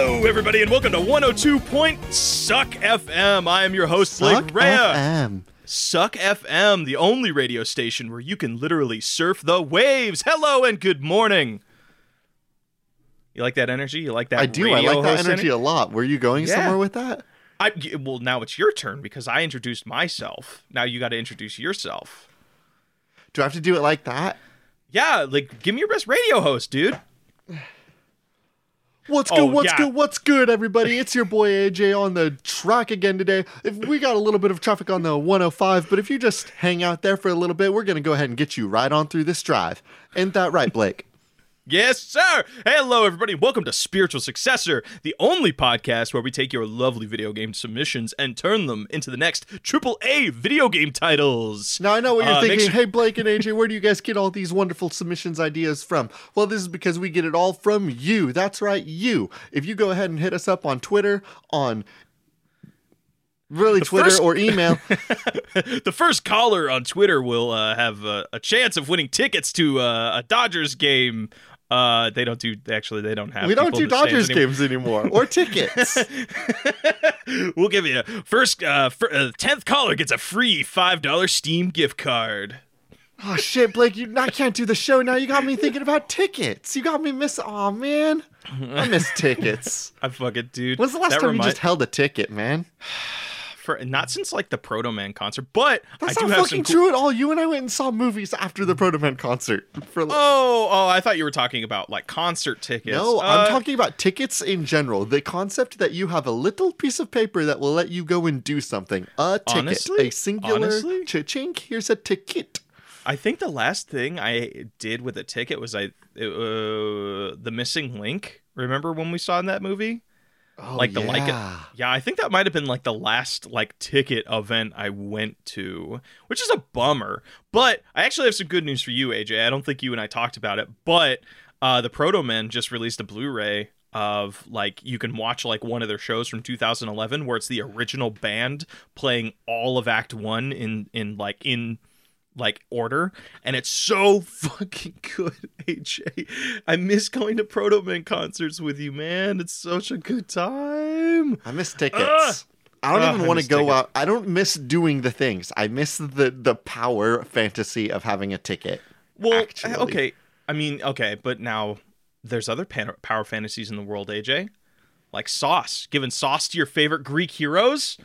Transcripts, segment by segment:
Hello, everybody, and welcome to 102 Point Suck FM. I am your host, Blake Suck. FM. Suck FM, the only radio station where you can literally surf the waves. Hello and good morning. You like that energy? You like that? I do. I like that energy a lot. Were you going Yeah. somewhere with that? I, well, now it's your turn because I introduced myself. Now you got to introduce yourself. Do I have to do it like that? Yeah, like give me your best radio host, dude. What's Oh, good? What's yeah. good? What's good, everybody? It's your boy AJ on the track again today. If we got a little bit of traffic on the 105, but if you just hang out there for a little bit, we're gonna go ahead and get you right on through this drive. Ain't that right, Blake? Yes, sir. Hello, everybody. Welcome to Spiritual Successor, the only podcast where we take your lovely video game submissions and turn them into the next triple A video game titles. Now I know what you're Uh, thinking. sure- Hey, Blake and AJ, where do you guys get all these wonderful submissions ideas from? Well, this is because we get it all from you. That's right, you. If you go ahead and hit us up on Twitter, on really Twitter first- or email, the first caller on Twitter will uh, have uh, a chance of winning tickets to uh, a Dodgers game. Uh, they don't do. Actually, they don't have. we don't do in the stands Dodgers anymore. games anymore or tickets. we'll give you a first. Uh, uh, tenth caller gets a free five dollar Steam gift card. oh shit, Blake, you I can't do the show now. You got me thinking about tickets. You got me miss. Oh man, I miss tickets. I fucking dude. When's the last time you just held a ticket, man? For not since like the Protomen concert, but That's I do not have fucking some. Cool- true at all. You and I went and saw movies after the Protomen concert. For oh, oh, I thought you were talking about like concert tickets. no, Uh, I'm talking about tickets in general. The concept that you have a little piece of paper that will let you go and do something. A ticket, Honestly? a singular Honestly? cha-chink. Here's a ticket. I think the last thing I did with a ticket was I uh, the missing link. Remember when we saw in that movie? Oh, Like the like it- yeah. Yeah, I think that might have been like the last like ticket event I went to, which is a bummer. But I actually have some good news for you, AJ. I don't think you and I talked about it, but uh, the Protomen just released a Blu-ray of like you can watch like one of their shows from 2011 where it's the original band playing all of Act One in in like in like order and it's so fucking good aj i miss going to Protomen concerts with you man it's such a good time I miss tickets. Ugh. I don't Ugh, even want to go tickets. out. I don't miss doing the things. I miss the the power fantasy of having a ticket. well actually. Eh, okay i mean okay but now there's other pan- power fantasies in the world aj like sauce giving sauce to your favorite greek heroes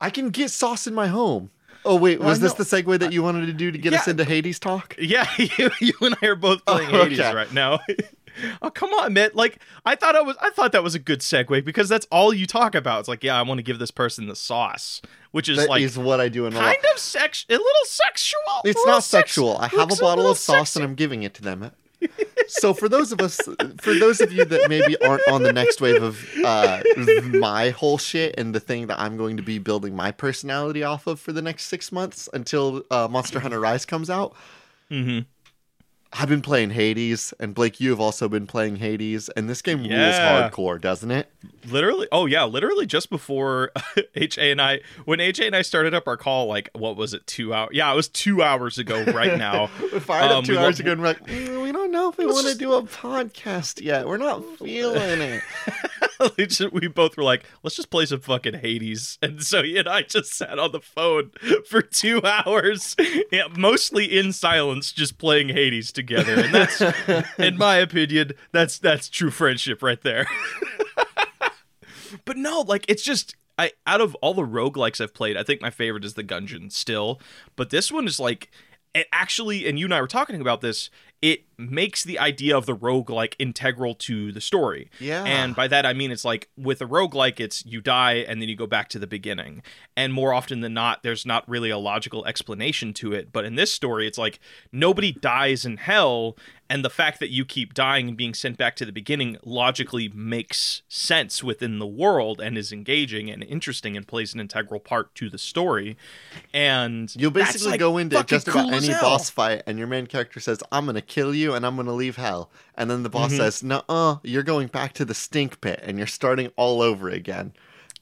I can get sauce in my home. Oh wait, was I this the segue that you uh, wanted to do to get us into Hades talk? yeah you, you and i are both oh, playing Oh, hades okay. right now Oh come on, man! Like I thought I was, I thought that was a good segue because that's all you talk about. It's like, yeah, I want to give this person the sauce, which is That is like what I do in kind of sex, a little sexual. It's little not sex- sexual. I have a bottle little of sauce sexy. and I'm giving it to them. So for those of us, for those of you that maybe aren't on the next wave of uh, my whole shit and the thing that I'm going to be building my personality off of for the next six months until uh, Monster Hunter Rise comes out, Mhm. I've been playing Hades, and Blake, you have also been playing Hades, and this game Yeah. rules hardcore, doesn't it? Literally, oh yeah, literally just before HA and I, when HA and I started up our call, like what was it, two hours? Yeah, it was two hours ago right now. We fired Um, up two hours ago and we're like, "Mm, we don't know if we want to just- do a podcast yet. We're not feeling it. We both were like, let's just play some fucking Hades, and so he and I just sat on the phone for two hours, yeah, mostly in silence, just playing Hades together, and that's, in my opinion, that's that's true friendship right there. but no, like it's just I out of all the roguelikes I've played, I think my favorite is the Gungeon still. But this one is like it actually and you and I were talking about this, it makes the idea of the roguelike integral to the story. Yeah. And by that I mean it's like with a roguelike it's you die and then you go back to the beginning. And more often than not there's not really a logical explanation to it, but in this story it's like nobody dies in hell and the fact that you keep dying and being sent back to the beginning logically makes sense within the world and is engaging and interesting and plays an integral part to the story. And You'll basically like, go into just about cool any boss fight, and your main character says, "I'm gonna kill you, and I'm gonna leave hell." And then the boss Mhm. says, "No, uh, you're going back to the stink pit, and you're starting all over again."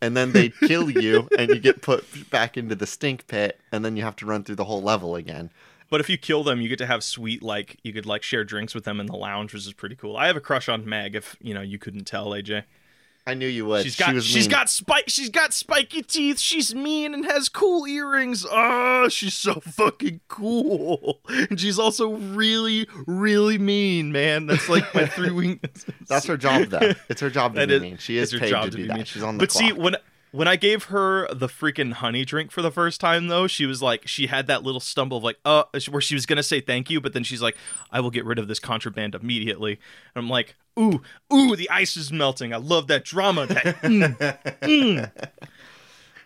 And then they kill you, and you get put back into the stink pit, and then you have to run through the whole level again. But if you kill them, you get to have sweet like you could like share drinks with them in the lounge, which is pretty cool. I have a crush on Meg. If you know you couldn't tell, AJ. I knew you would. She's She got was she's mean. got spike she's got spiky teeth. She's mean and has cool earrings. Oh, she's so fucking cool. And she's also really really mean, man. That's like my three weaknesses. That's her job, though. It's her job to That be is- mean. She is paid job to to be that. mean. She's on the But see, when when I gave her the freaking honey drink for the first time, though, she was like, she had that little stumble of like, uh, where she was gonna say thank you, but then she's like, I will get rid of this contraband immediately. And I'm like, ooh, ooh, the ice is melting. I love that drama. That, mm, mm.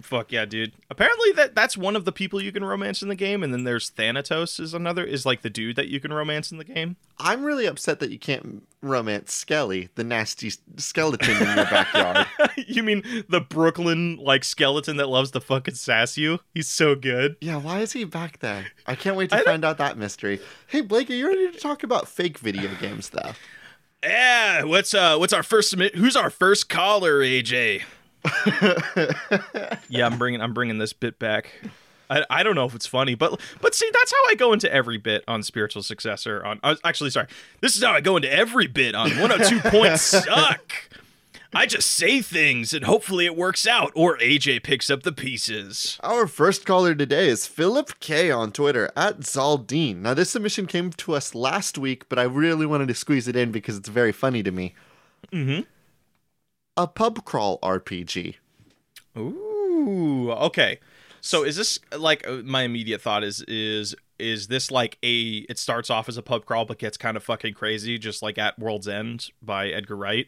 Fuck yeah, dude. Apparently that that's one of the people you can romance in the game, and then there's Thanatos is another is like the dude that you can romance in the game. I'm really upset that you can't romance Skelly, the nasty skeleton in your backyard. you mean the Brooklyn like skeleton that loves to fucking sass you? He's so good. Yeah, why is he back there? I can't wait to find out that mystery. Hey, Blake, are you ready to talk about fake video games, though? Yeah, what's uh what's our first? Who's our first caller, AJ? yeah, I'm bringing I'm bringing this bit back. I, I don't know if it's funny, but but see that's how I go into every bit on spiritual successor. On uh, actually, sorry, this is how I go into every bit on 102 points suck. I just say things and hopefully it works out, or AJ picks up the pieces. Our first caller today is Philip K on Twitter at Zaldine. Now, this submission came to us last week, but I really wanted to squeeze it in because it's very funny to me. Mm-hmm. A pub crawl RPG. Ooh, okay. So is this like uh, my immediate thought is is is this like a it starts off as a pub crawl but gets kind of fucking crazy just like at World's End by Edgar Wright?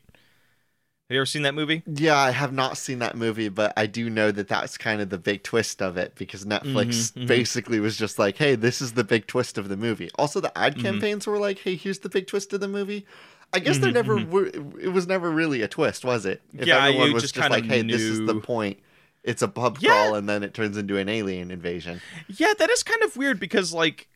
Have you ever seen that movie? Yeah, I have not seen that movie, but I do know that that's kind of the big twist of it because Netflix Mhm, mhm. basically was just like, hey, this is the big twist of the movie. Also, the ad Mhm. campaigns were like, hey, here's the big twist of the movie. I guess there Mhm, never mhm. were, it was never really a twist, was it? If Yeah, everyone you was just just, like, hey, this is the point. It's a pub Yeah. crawl, and then it turns into an alien invasion. Yeah, that is kind of weird because like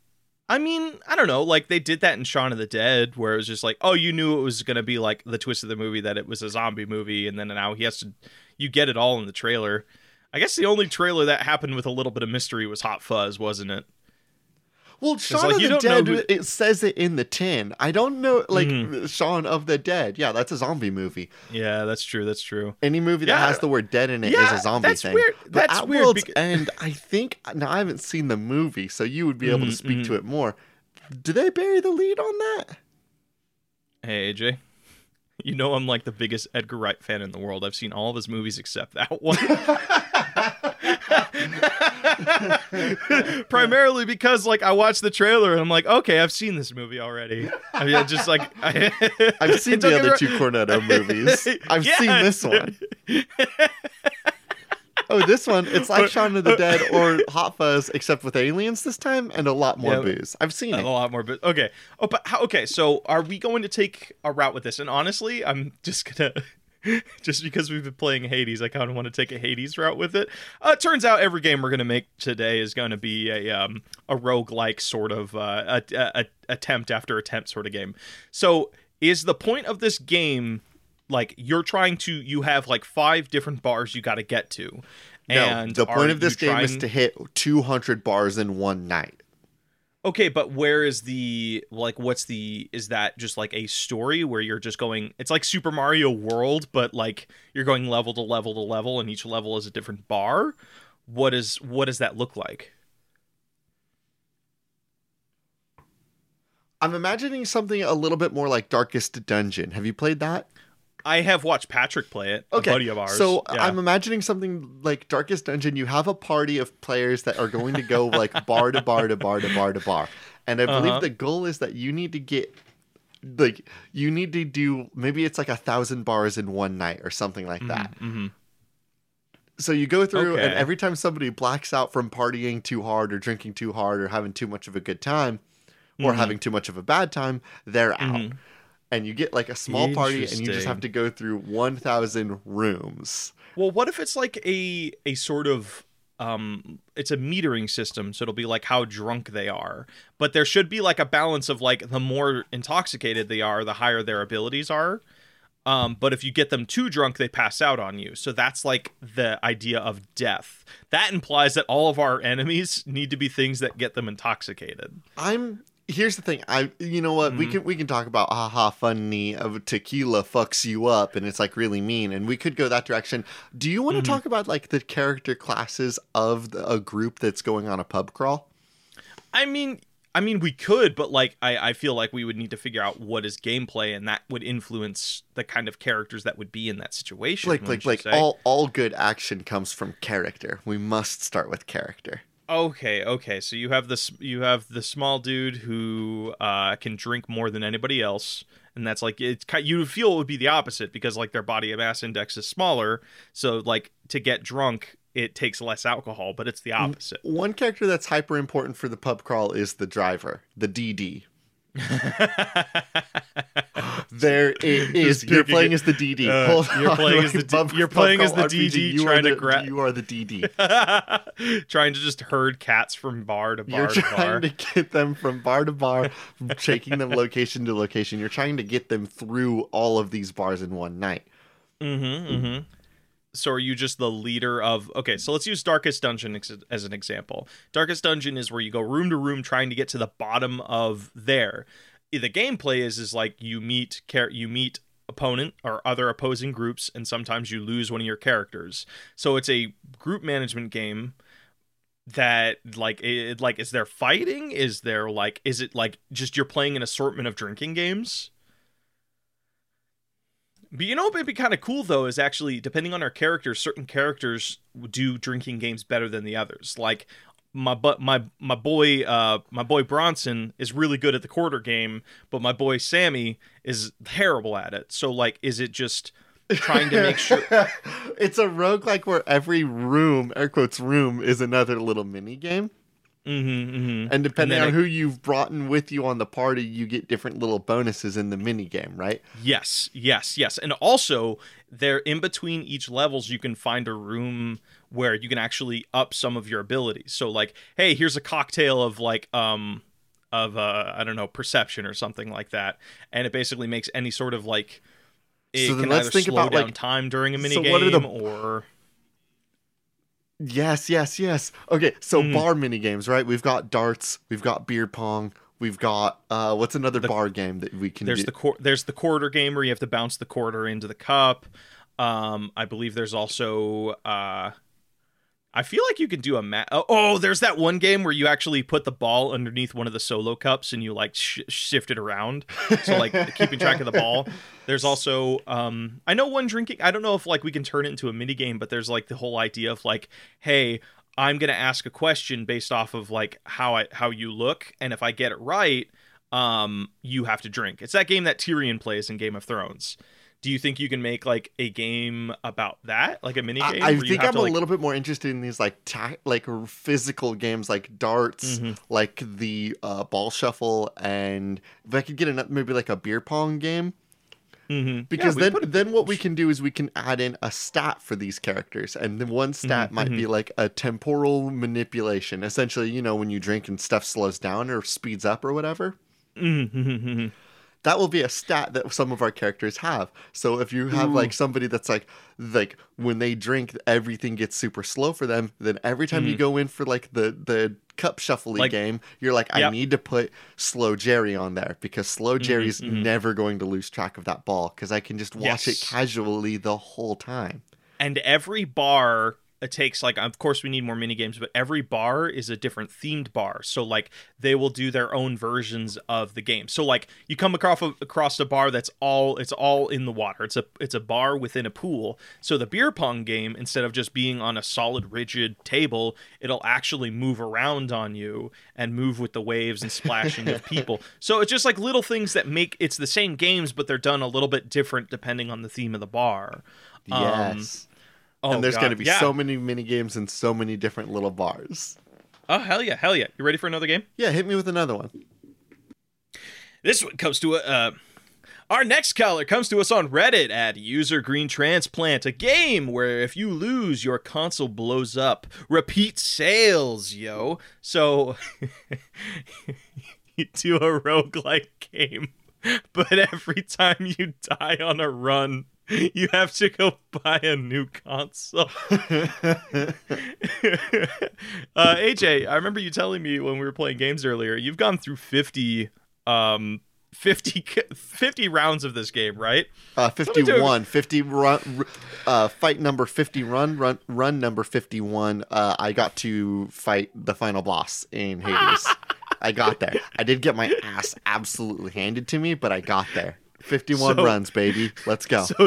I mean, I don't know, like they did that in Shaun of the Dead where it was just like, oh, you knew it was going to be like the twist of the movie that it was a zombie movie and then now he has to you get it all in the trailer. I guess the only trailer that happened with a little bit of mystery was Hot Fuzz, wasn't it? Well, Shaun like, of the Dead, who- it says it in the tin. I don't know, like, Mhm. Shaun of the Dead. Yeah, that's a zombie movie. Yeah, that's true. That's true. Any movie that has the word dead in it is Yeah, a zombie that's thing. weird. But That's at weird World's becau- End, I think now I haven't seen the movie, so you would be able to Mhm, speak to mhm. it more. Do they bury the lead on that? Hey, AJ. You know I'm like the biggest Edgar Wright fan in the world. I've seen all of his movies except that one. Primarily because like I watched the trailer and I'm like, okay, I've seen this movie already. i mean just like I, i've seen the other two Cornetto movies. I've seen this one. Oh, this one, it's like Shaun of the Dead or Hot Fuzz, except with aliens this time and a lot more Yeah. booze. I've seen a lot more but okay oh but how okay so are we going to take a route with this and honestly i'm just gonna just because we've been playing hades i kind of want to take a hades route with it uh turns out every game we're gonna make today is gonna be a um a rogue-like sort of uh a, a, a attempt after attempt sort of game so is the point of this game like you're trying to you have like five different bars you got to get to No, and the point of this game is to hit 200 bars in one night. Okay, but where is the like what's the is that just like a story where you're just going it's like Super Mario World but like you're going level to level to level and each level is a different bar? What is what does that look like? I'm imagining something a little bit more like Darkest Dungeon. Have you played that? I have watched Patrick play it, Okay, a buddy of ours. So yeah. I'm imagining something like Darkest Dungeon. You have a party of players that are going to go like bar to bar to bar to bar to bar, and I believe Uh-huh. the goal is that you need to get like you need to do maybe it's like a thousand bars in one night or something like that. hmm So you go through, and every time somebody blacks out from partying too hard or drinking too hard or having too much of a good time or Mhm. having too much of a bad time, they're out. And you get like a small party, and you just have to go through 1,000 rooms. Well, what if it's like a a sort of um it's a metering system so it'll be like how drunk they are. But there should be like a balance of like the more intoxicated they are the higher their abilities are. Um but if you get them too drunk they pass out on you. So that's like the idea of death. That implies that all of our enemies need to be things that get them intoxicated. I'm here's the thing. I you know what we Mhm. can we can talk about haha funny of tequila fucks you up and it's like really mean and we could go that direction. Do you want to Mhm. talk about like the character classes of the, a group that's going on a pub crawl? I mean, I mean, we could, but like, I, I feel like we would need to figure out what is gameplay, and that would influence the kind of characters that would be in that situation. Like like like say? all all good action comes from character. We must start with character. Okay, okay. So you have this, you have the small dude who uh, can drink more than anybody else, and that's like it's you feel it would be the opposite because like their body mass index is smaller, so like to get drunk it takes less alcohol, but it's the opposite. One character that's hyper important for the pub crawl is the driver, the DD. There it is. You're playing it. as the DD. Uh, you're playing as the D- you're playing as the RPG, DD you are trying to the- gra- You are the DD. trying to just herd cats from bar to bar You're to bar. trying to get them from bar to bar, taking them location to location. You're trying to get them through all of these bars in one night. Mm-hmm, mm-hmm. So are you just the leader of? Okay, so let's use Darkest Dungeon ex- as an example. Darkest Dungeon is where you go room to room trying to get to the bottom of there. The gameplay is is like you meet you meet opponent or other opposing groups, and sometimes you lose one of your characters. So it's a group management game that like it, like is there fighting? Is there like is it like just you're playing an assortment of drinking games? But you know what would be kind of cool though is actually depending on our characters, certain characters do drinking games better than the others. Like my but my my boy uh my boy Bronson is really good at the quarter game, but my boy Sammy is terrible at it. So like is it just trying to make sure it's a roguelike where every room, air quotes room, is another little mini game. mm-hmm, mm-hmm. And depending then on it- who you've brought in with you on the party, you get different little bonuses in the mini game, right? Yes, yes, yes. And also, there in between each levels, you can find a room where you can actually up some of your abilities. So, like, hey, here's a cocktail of like, um, of uh, I don't know, perception or something like that, and it basically makes any sort of like. It So then can let's either think slow about, down like- time during a mini so game, what are the- or Yes, yes, yes. Okay, so Mhm. bar mini games, right? We've got darts, we've got beer pong, we've got uh what's another The- bar game that we can there's do? the there's the quarter game where you have to bounce the quarter into the cup. Um, I believe there's also uh, I feel like you can do a ma- oh, oh, there's that one game where you actually put the ball underneath one of the solo cups and you like sh- shift it around. So like keeping track of the ball. There's also um, I know one drinking. I don't know if like we can turn it into a mini game, but there's like the whole idea of like, hey. I'm gonna ask a question based off of like how I how you look, and if I get it right, um, you have to drink. It's that game that Tyrion plays in Game of Thrones. Do you think you can make like a game about that, like a mini game? I you think I'm to, like, a little bit more interested in these like ta- like physical games like darts, Mhm. like the uh, ball shuffle, and if I could get another maybe like a beer pong game. Mhm. Because Yeah, then, then what we can do is we can add in a stat for these characters, and then one stat Mhm, might be like a temporal manipulation. Essentially, you know, when you drink and stuff slows down or speeds up or whatever. That will be a stat that some of our characters have. So if you have like somebody that's like like when they drink, everything gets super slow for them. Then every time you Mhm. go in for like the the cup shuffling Like- game, you're like, I Yep. need to put slow Jerry on there because slow Jerry's mhm. never going to lose track of that ball because I can just watch it casually the whole time. and every bar it takes like of course we need more mini games but every bar is a different themed bar. So like they will do their own versions of the game. So like you come across a, across a bar that's all it's all in the water. It's a it's a bar within a pool. So the beer pong game instead of just being on a solid rigid table it'll actually move around on you and move with the waves and splashing of people. So it's just like little things that make it's the same games but they're done a little bit different depending on the theme of the bar. Um, Yes. Oh, and there's going to be yeah. so many mini games and so many different little bars. Oh hell yeah, hell yeah! You ready for another game? Yeah, hit me with another one. This one comes to a. Uh, our next caller comes to us on Reddit at User Green Transplant, a game where if you lose, your console blows up. Repeat sales, yo. So you do a roguelike game, but every time you die on a run, you have to go buy a new console. uh, AJ, I remember you telling me when we were playing games earlier, you've gone through 50 um 50, 50 rounds of this game, right? Uh, 51, 50 run, uh, fight number 50 run, run, run number 51. Uh, I got to fight the final boss in Hades. I got there. I did get my ass absolutely handed to me, but I got there. 51 so, runs, baby. Let's go. So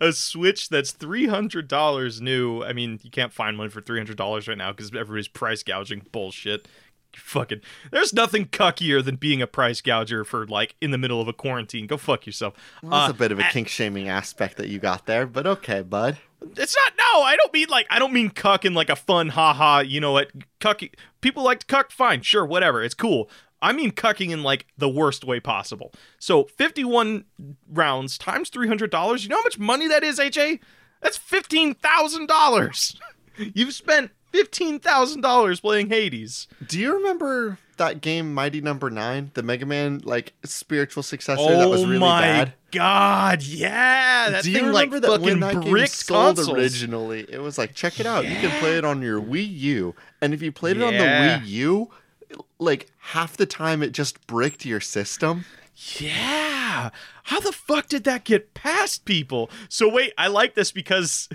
a, a Switch that's $300 new. I mean, you can't find one for $300 right now because everybody's price gouging bullshit fucking there's nothing cuckier than being a price gouger for like in the middle of a quarantine go fuck yourself well, that's uh, a bit of a kink shaming aspect that you got there but okay bud it's not no i don't mean like i don't mean cuck in like a fun haha you know what cucky people like to cuck fine sure whatever it's cool I mean cucking in like the worst way possible. So 51 rounds times $300. You know how much money that is, AJ? That's $15,000. You've spent fifteen thousand dollars playing Hades. Do you remember that game Mighty Number no. Nine, the Mega Man like spiritual successor oh that was oh really bad? Oh my bad? God, yeah. That Do you thing, remember like, that when that game sold consoles. originally? It was like, check it out, yeah. you can play it on your Wii U, and if you played it on the Wii U, like half the time it just bricked your system. Yeah. How the fuck did that get past people? So wait, I like this because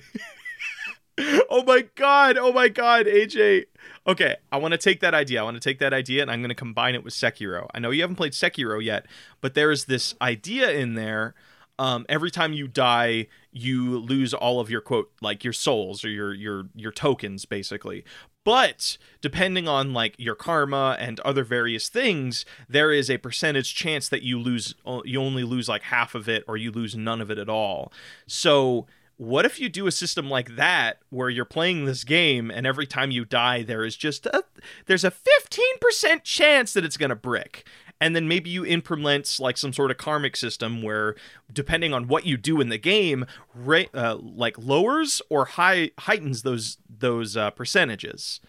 oh my god, oh my god, AJ. Okay, I want to take that idea. I want to take that idea and I'm going to combine it with Sekiro. I know you haven't played Sekiro yet, but there is this idea in there. Um, every time you die, you lose all of your quote like your souls or your your your tokens basically. But depending on like your karma and other various things, there is a percentage chance that you lose uh, you only lose like half of it or you lose none of it at all. So what if you do a system like that where you're playing this game and every time you die there is just a there's a 15% chance that it's going to brick and then maybe you implement like some sort of karmic system where depending on what you do in the game ra- uh, like lowers or high heightens those those uh, percentages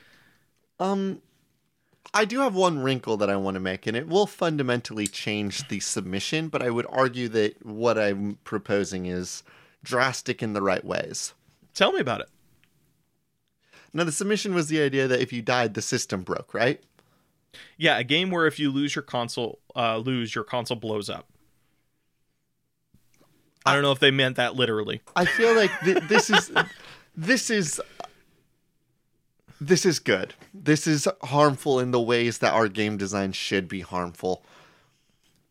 um I do have one wrinkle that I want to make, and it will fundamentally change the submission, but I would argue that what I'm proposing is drastic in the right ways. Tell me about it. Now, the submission was the idea that if you died, the system broke, right? Yeah, a game where if you lose your console, uh, lose your console blows up. I don't know if they meant that literally. I feel like th- this is this is this is good. This is harmful in the ways that our game design should be harmful.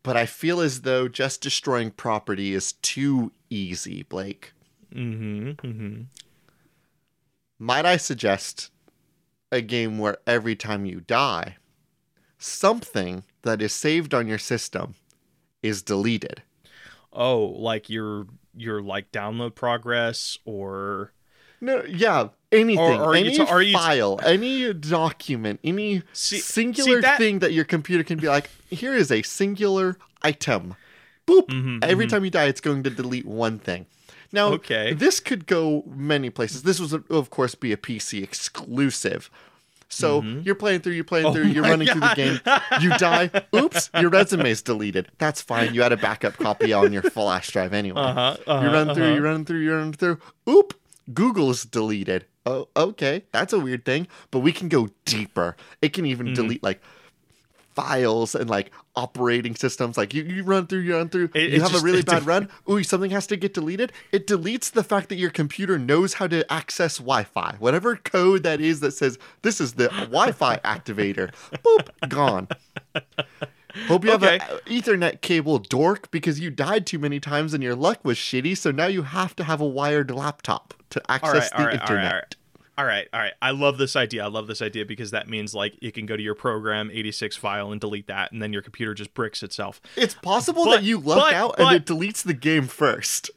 But I feel as though just destroying property is too easy, Blake. Mm-hmm. Mm-hmm. Might I suggest a game where every time you die, something that is saved on your system is deleted. Oh, like your your like download progress or no, yeah, anything, or, any t- file, t- any document, any see, singular see that... thing that your computer can be like, here is a singular item boop. Mm-hmm, Every mm-hmm. time you die, it's going to delete one thing. Now, okay. this could go many places. This was, of course, be a PC exclusive. So mm-hmm. you're playing through, you're playing oh through, you're running God. through the game. You die. Oops, your resume's deleted. That's fine. You had a backup copy on your flash drive anyway. Uh-huh, uh-huh, you're running uh-huh. through, you're running through, you're running through. Oop, Google's deleted. Oh, okay. That's a weird thing. But we can go deeper. It can even mm-hmm. delete like files and like operating systems. Like you, you run through, you run through, it, you have just, a really bad run. Ooh, something has to get deleted. It deletes the fact that your computer knows how to access Wi-Fi. Whatever code that is that says this is the Wi-Fi activator. Boop, gone. Hope you okay. have an Ethernet cable, dork, because you died too many times and your luck was shitty. So now you have to have a wired laptop to access right, the right, internet all right, all right. I love this idea. I love this idea because that means like you can go to your program 86 file and delete that, and then your computer just bricks itself. It's possible but, that you luck but, out but, and it deletes the game first.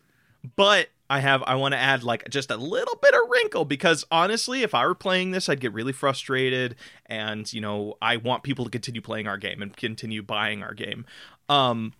But I have I want to add like just a little bit of wrinkle because honestly, if I were playing this, I'd get really frustrated, and you know I want people to continue playing our game and continue buying our game. Um,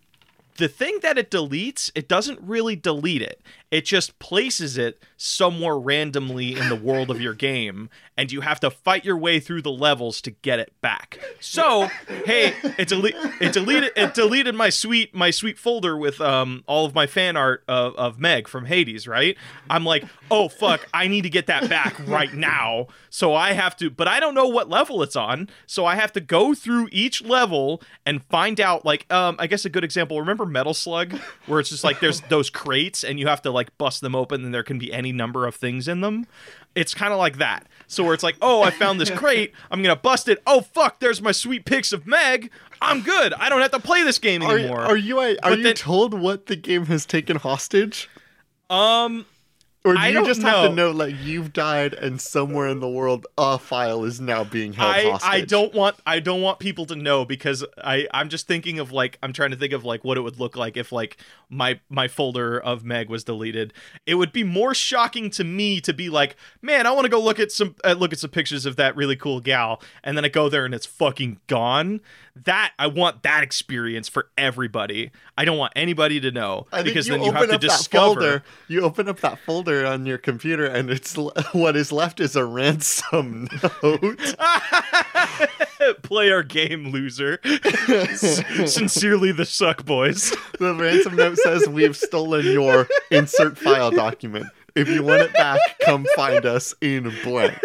the thing that it deletes, it doesn't really delete it. It just places it somewhere randomly in the world of your game, and you have to fight your way through the levels to get it back. So, hey, it, dele- it deleted it deleted my sweet my sweet folder with um all of my fan art of, of Meg from Hades, right? I'm like, oh fuck, I need to get that back right now. So I have to, but I don't know what level it's on, so I have to go through each level and find out. Like, um, I guess a good example. Remember Metal Slug, where it's just like there's those crates and you have to like bust them open and there can be any number of things in them. It's kind of like that. So where it's like, oh, I found this crate. I'm gonna bust it. Oh fuck, there's my sweet pics of Meg. I'm good. I don't have to play this game anymore. are you are But you then- told what the game has taken hostage? um, Or do I you just have to know. know like you've died and somewhere in the world a file is now being held I, hostage? I don't want I don't want people to know because I I'm just thinking of like I'm trying to think of like what it would look like if like my my folder of Meg was deleted. It would be more shocking to me to be like, man, I want to go look at some uh, look at some pictures of that really cool gal, and then I go there and it's fucking gone. That I want that experience for everybody. I don't want anybody to know I because you then you have to up that discover. folder. You open up that folder on your computer, and it's what is left is a ransom note. Play our game, loser. Sincerely, the Suck Boys. the ransom note says, "We've stolen your insert file document. If you want it back, come find us in blank."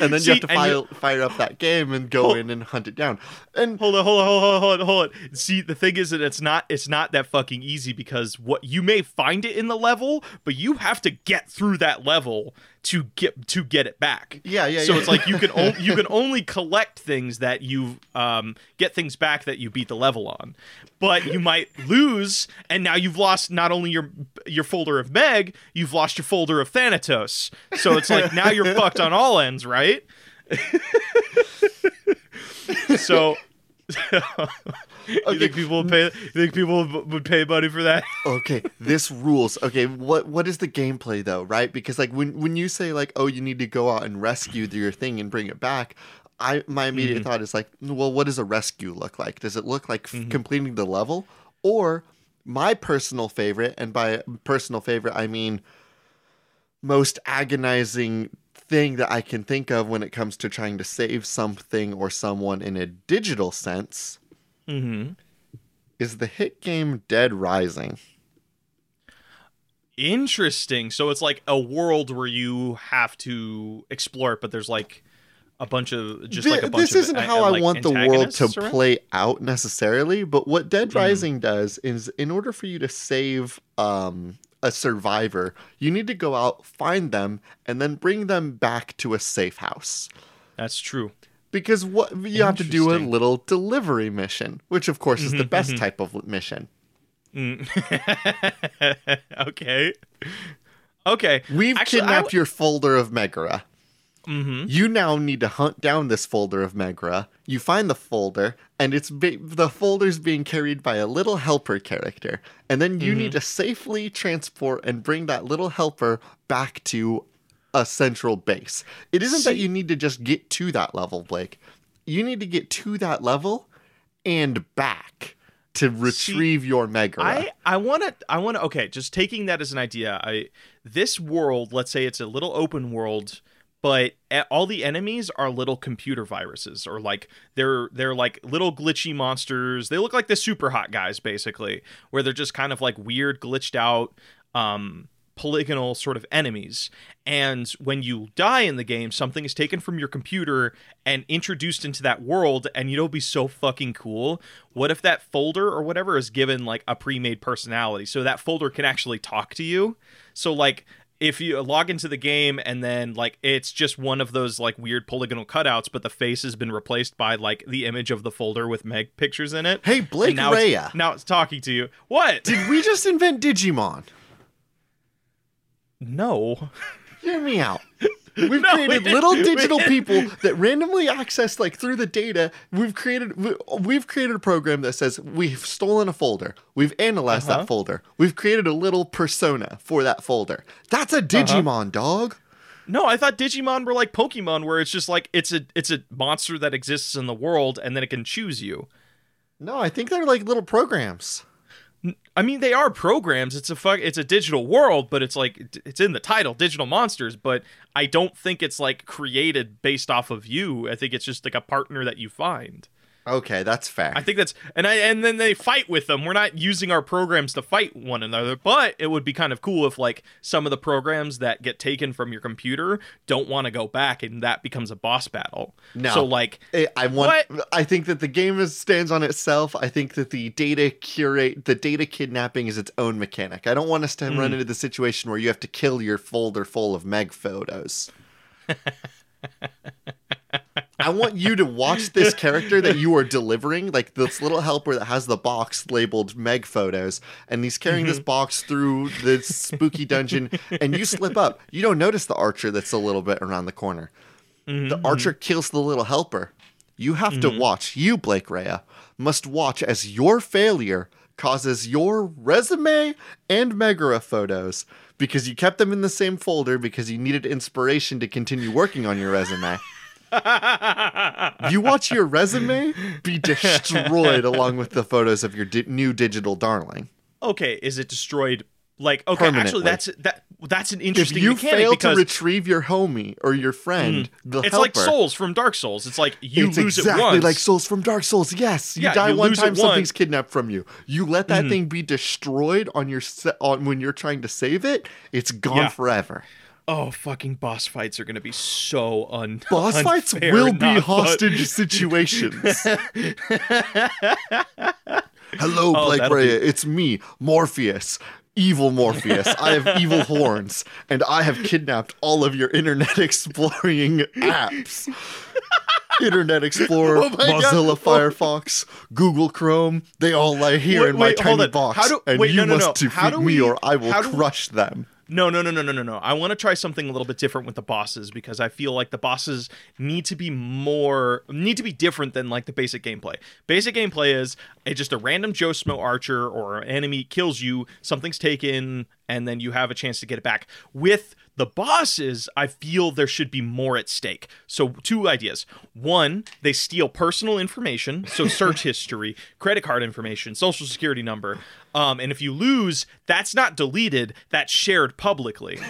And then See, you have to file, fire up that game and go Hold- in and hunt it down. And Hold on, hold on, hold on, hold on, hold on. See, the thing is that it's not it's not that fucking easy because what you may find it in the level, but you have to get through that level to get to get it back. yeah, yeah, so yeah. it's like you can only you can only collect things that you um, get things back that you beat the level on, but you might lose, and now you've lost not only your your folder of Meg, you've lost your folder of Thanatos. So it's like now you're fucked on all ends, right? so. You think people would pay? You think people would- would pay money for that? okay, this rules. Okay, what what is the gameplay though, right? Because like when when you say like, oh, you need to go out and rescue your thing and bring it back, I my immediate mm-hmm. thought is like, well, what does a rescue look like? Does it look like f- mm-hmm. completing the level, or my personal favorite, and by personal favorite I mean most agonizing thing that I can think of when it comes to trying to save something or someone in a digital sense Mm-hmm. is the hit game Dead Rising. Interesting. So it's like a world where you have to explore it, but there's like a bunch of just Thi- like a bunch this isn't uh, how I like, want the world to around? play out necessarily, but what Dead Mhm. Rising does is in order for you to save um, a survivor, you need to go out, find them, and then bring them back to a safe house. That's true. Because what you have to do a little delivery mission, which of course is the Mhm, best mhm. type of mission. Mm. okay. Okay. We've Actually, kidnapped your folder of Megara. Mm-hmm. You now need to hunt down this folder of Megara. You find the folder, and it's be- the folder's being carried by a little helper character. And then you need to safely transport and bring that little helper back to a central base. It isn't that you need to just get to that level, Blake. You need to get to that level and back to retrieve your Megara. I I want to I want to okay, just taking that as an idea. I this world, let's say it's a little open world, but all the enemies are little computer viruses or like they're they're like little glitchy monsters. They look like the super hot guys basically, where they're just kind of like weird glitched out um polygonal sort of enemies. And when you die in the game, something is taken from your computer and introduced into that world, and you know, be so fucking cool. What if that folder or whatever is given like a pre-made personality, so that folder can actually talk to you? So like. If you log into the game and then like it's just one of those like weird polygonal cutouts, but the face has been replaced by like the image of the folder with Meg pictures in it. hey, and Blake now Rhea, it's, now it's talking to you. What? did we just invent Digimon? no. Hear me out. We've No, created we- little digital people that randomly access like through the data. We've created we- we've created a program that says we've stolen a folder. We've analyzed Uh-huh. that folder. We've created a little persona for that folder. That's Uh-huh. a Digimon dog. No, I thought Digimon were like Pokemon, where it's just like it's a it's a monster that exists in the world, and then it can choose you. No, I think they're like little programs. I mean, they are programs. It's a fuck. It's a digital world, but it's like it's in the title, digital monsters. But I don't think it's like created based off of you. I think it's just like a partner that you find. Okay, that's fair. I think that's and I and then they fight with them. We're not using our programs to fight one another, but it would be kind of cool if like some of the programs that get taken from your computer don't want to go back and that becomes a boss battle. No. So like I- I want. I think that the game is, stands on itself. I think that the data curate, the data kidnapping is its own mechanic. I don't want us to hmm. run into the situation where you have to kill your folder full of Meg photos. I want you to watch this character that you are delivering, like this little helper that has the box labeled Meg photos, and he's carrying this mm-hmm. box through the spooky dungeon, and you slip up. You don't notice the archer that's a little bit around the corner. The mm-hmm. archer kills the little helper. You have to mm-hmm. watch, you, Blake Rhea, must watch as your failure causes your resume and Megara photos because you kept them in the same folder because you needed inspiration to continue working on your resume. you watch your resume be destroyed along with the photos of your di- new digital darling. okay, is it destroyed? Like okay, actually that's that that's an If interesting you mechanic fail to retrieve your homie or your friend, the it's helper, like Souls from Dark Souls. It's like you it's lose exactly it once. like Souls from Dark Souls. Yes, you Yeah, die you one time, something's once. Mm-hmm. kidnapped from you. You let that thing be destroyed on your se- on when you're trying to save it. It's gone Yeah. forever. Oh, fucking boss fights are gonna be so un. Boss fights unfair will be not hostage situations. Hello, Oh, Blake that'll be- It's me, Morpheus. Evil Morpheus. I have evil horns, and I have kidnapped all of your internet exploring apps. Internet Explorer, Oh my God. Mozilla Firefox, Google Chrome, they all lie here Wait, in my wait, tiny box. Do- and wait, you no, no, must no. defeat do me or I will crush them. No, no, no, no, no, no, no. I want to try something a little bit different with the bosses because I feel like the bosses need to be more need to be different than like the basic gameplay. Basic gameplay is just a random Joe Smo archer or enemy kills you, something's taken, and then you have a chance to get it back. With the bosses, I feel there should be more at stake. So, two ideas. One, they steal personal information, so search history, credit card information, social security number. Um, and if you lose, that's not deleted, that's shared publicly.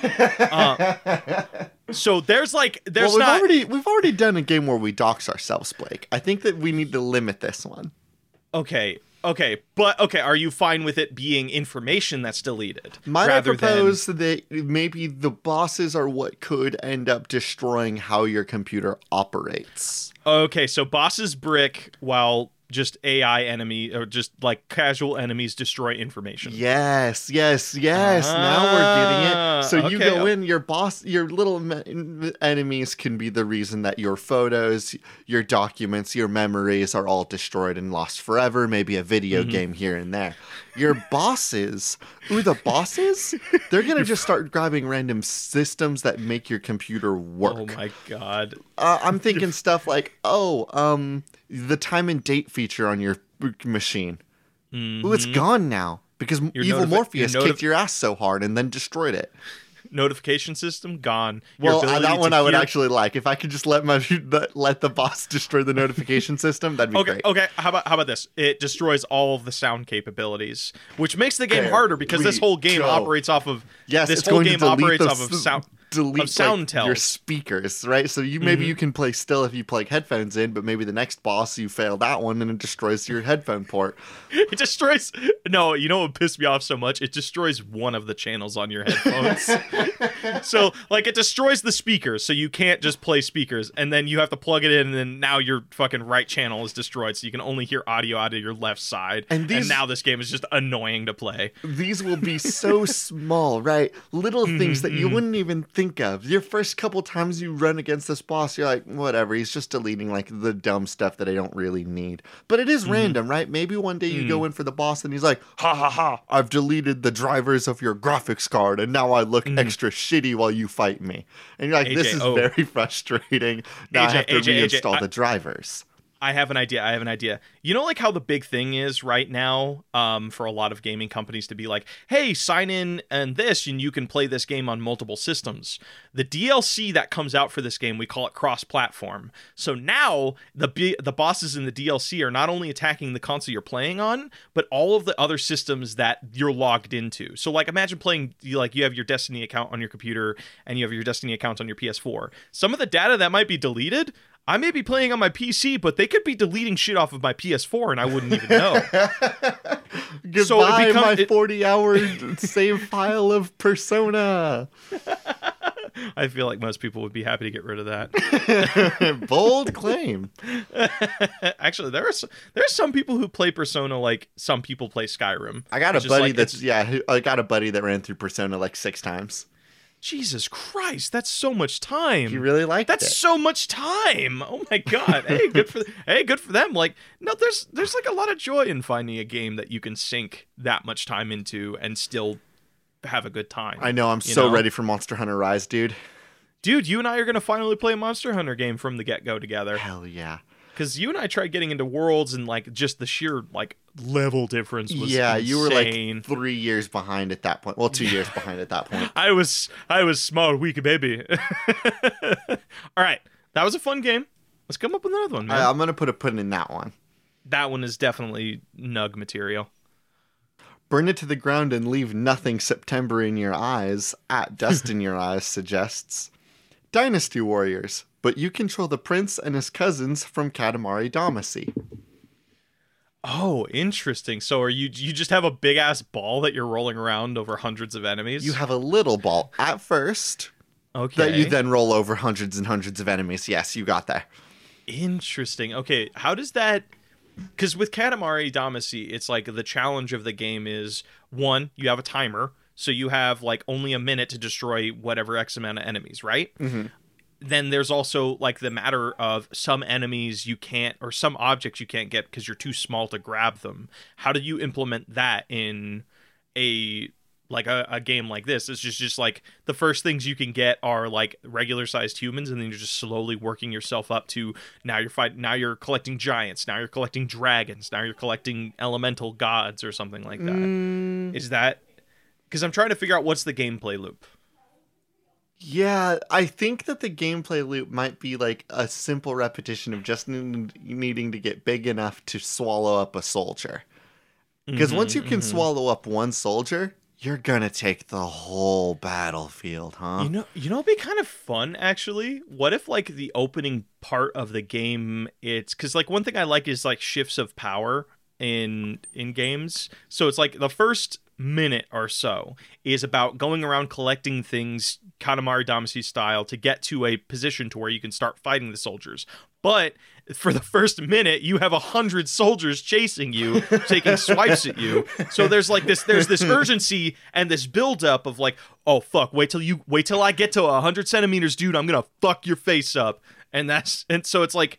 Uh, so there's like there's well, we've not already we've already done a game where we dox ourselves, Blake. I think that we need to limit this one. okay, okay, but okay, are you fine with it being information that's deleted? Might I rather than- propose that maybe the bosses are what could end up destroying how your computer operates? Okay, so bosses brick while just AI enemy or just like casual enemies destroy information. Yes, yes, yes. now we're getting Ah, it. So you okay. go in, your boss, your little me- enemies can be the reason that your photos, your documents, your memories are all destroyed and lost forever. Maybe a video Mm-hmm. game here and there. Your bosses, ooh, the bosses, they're gonna just start grabbing random systems that make your computer work. Oh my god. Uh, I'm thinking stuff like, oh, um, the time and date feature on your machine. Ooh, it's gone now because Mm-hmm. Your evil notifi- Morpheus your notif- kicked your ass so hard and then destroyed it. Notification system gone. Your Well, uh, that one I would hear- actually like. If I could just let my the, let the boss destroy the notification system, that'd be Okay, great. okay. How about how about this? It destroys all of the sound capabilities, which makes the game There harder because this whole game go. operates off of Yes, this whole game operates off of sound delete of sound like, tells. your speakers, right? So you maybe Mhm. you can play still if you plug headphones in, but maybe the next boss you fail that one and it destroys your headphone port. It destroys. No, you know what pissed me off so much? It destroys one of the channels on your headphones. so, like, it destroys the speakers, so you can't just play speakers, and then you have to plug it in, and then now your fucking right channel is destroyed, so you can only hear audio out of your left side. And these- now this game is just annoying to play. These will be so small, right? Little things that you wouldn't even think of. Your first couple times you run against this boss, you're like, whatever, he's just deleting like the dumb stuff that I don't really need. But it is mm-hmm. random, right? Maybe one day you go mm. in for the boss and he's like, ha ha ha, I've deleted the drivers of your graphics card and now I look mm. extra shitty while you fight me. And you're like, this is oh. very frustrating. Now I have to AJ, AJ, reinstall the drivers. I have an idea. I have an idea. You know, like how the big thing is right now um, for a lot of gaming companies to be like, hey, sign in and this, and you can play this game on multiple systems. The DLC that comes out for this game, we call it cross platform. So now the, B- the bosses in the DLC are not only attacking the console you're playing on, but all of the other systems that you're logged into. So, like, imagine playing, like, you have your Destiny account on your computer and you have your Destiny account on your PS4. Some of the data that might be deleted I may be playing on my PC, but they could be deleting shit off of my PS4 and I wouldn't even know. Goodbye, So it my it- 40 hour save file of Persona. I feel like most people would be happy to get rid of that. Bold claim. Actually, there are s- there are some people who play Persona like some people play Skyrim. I got a buddy like- that's yeah. I got a buddy that ran through Persona like six times. Jesus Christ, that's so much time. He really liked That's it. so much time. Oh my god. Hey, good for hey, good for them. Like, no, there's there's like a lot of joy in finding a game that you can sink that much time into and still have a good time. I know. I'm so know? ready for Monster Hunter Rise, dude. Dude, you and I are gonna finally play a Monster Hunter game from the get go together. Hell yeah. Because you and I tried getting into worlds and like just the sheer like level difference was Yeah, you were like three years behind at that point. Well, two years behind at that point. I was I was small, weak baby. All right, that was a fun game. Let's come up with another one, man. I, I'm gonna put a put in that one. that one is definitely nug material. Burn it to the ground and leave nothing September in your eyes. At Dust in Your Eyes suggests Dynasty Warriors, but you control the prince and his cousins from Katamari Damacy. Oh, interesting. So are you you just have a big ass ball that you're rolling around over hundreds of enemies? You have a little ball at first okay. that you then roll over hundreds and hundreds of enemies. Yes, you got there. Interesting. Okay, how does that? Because with Katamari Damacy, it's like the challenge of the game is one, you have a timer, so you have like only a minute to destroy whatever X amount of enemies, right? Mm-hmm. Then there's also like the matter of some enemies you can't, or some objects you can't get because you're too small to grab them. How do you implement that in a like a, a game like this it's just just like the first things you can get are like regular sized humans and then you're just slowly working yourself up to now you're fight now you're collecting giants now you're collecting dragons now you're collecting elemental gods or something like that. Is Mm, that because i'm trying to figure out what's the gameplay loop yeah, I think that the gameplay loop might be like a simple repetition of just needing to get big enough to swallow up a soldier. Because once you mm-hmm, can mm-hmm. swallow up one soldier, you're gonna take the whole battlefield, huh? You know, you know, it'd be kind of fun actually. What if like the opening part of the game, it's because like one thing I like is like shifts of power in in games. So it's like the first minute or so is about going around collecting things Katamari Damacy style to get to a position to where you can start fighting the soldiers. But for the first minute, you have a hundred soldiers chasing you, taking swipes at you. So there's like this, there's this urgency and this buildup of like, oh fuck, wait till you, wait till I get to a hundred centimeters, dude. I'm gonna fuck your face up, and that's, and so it's like,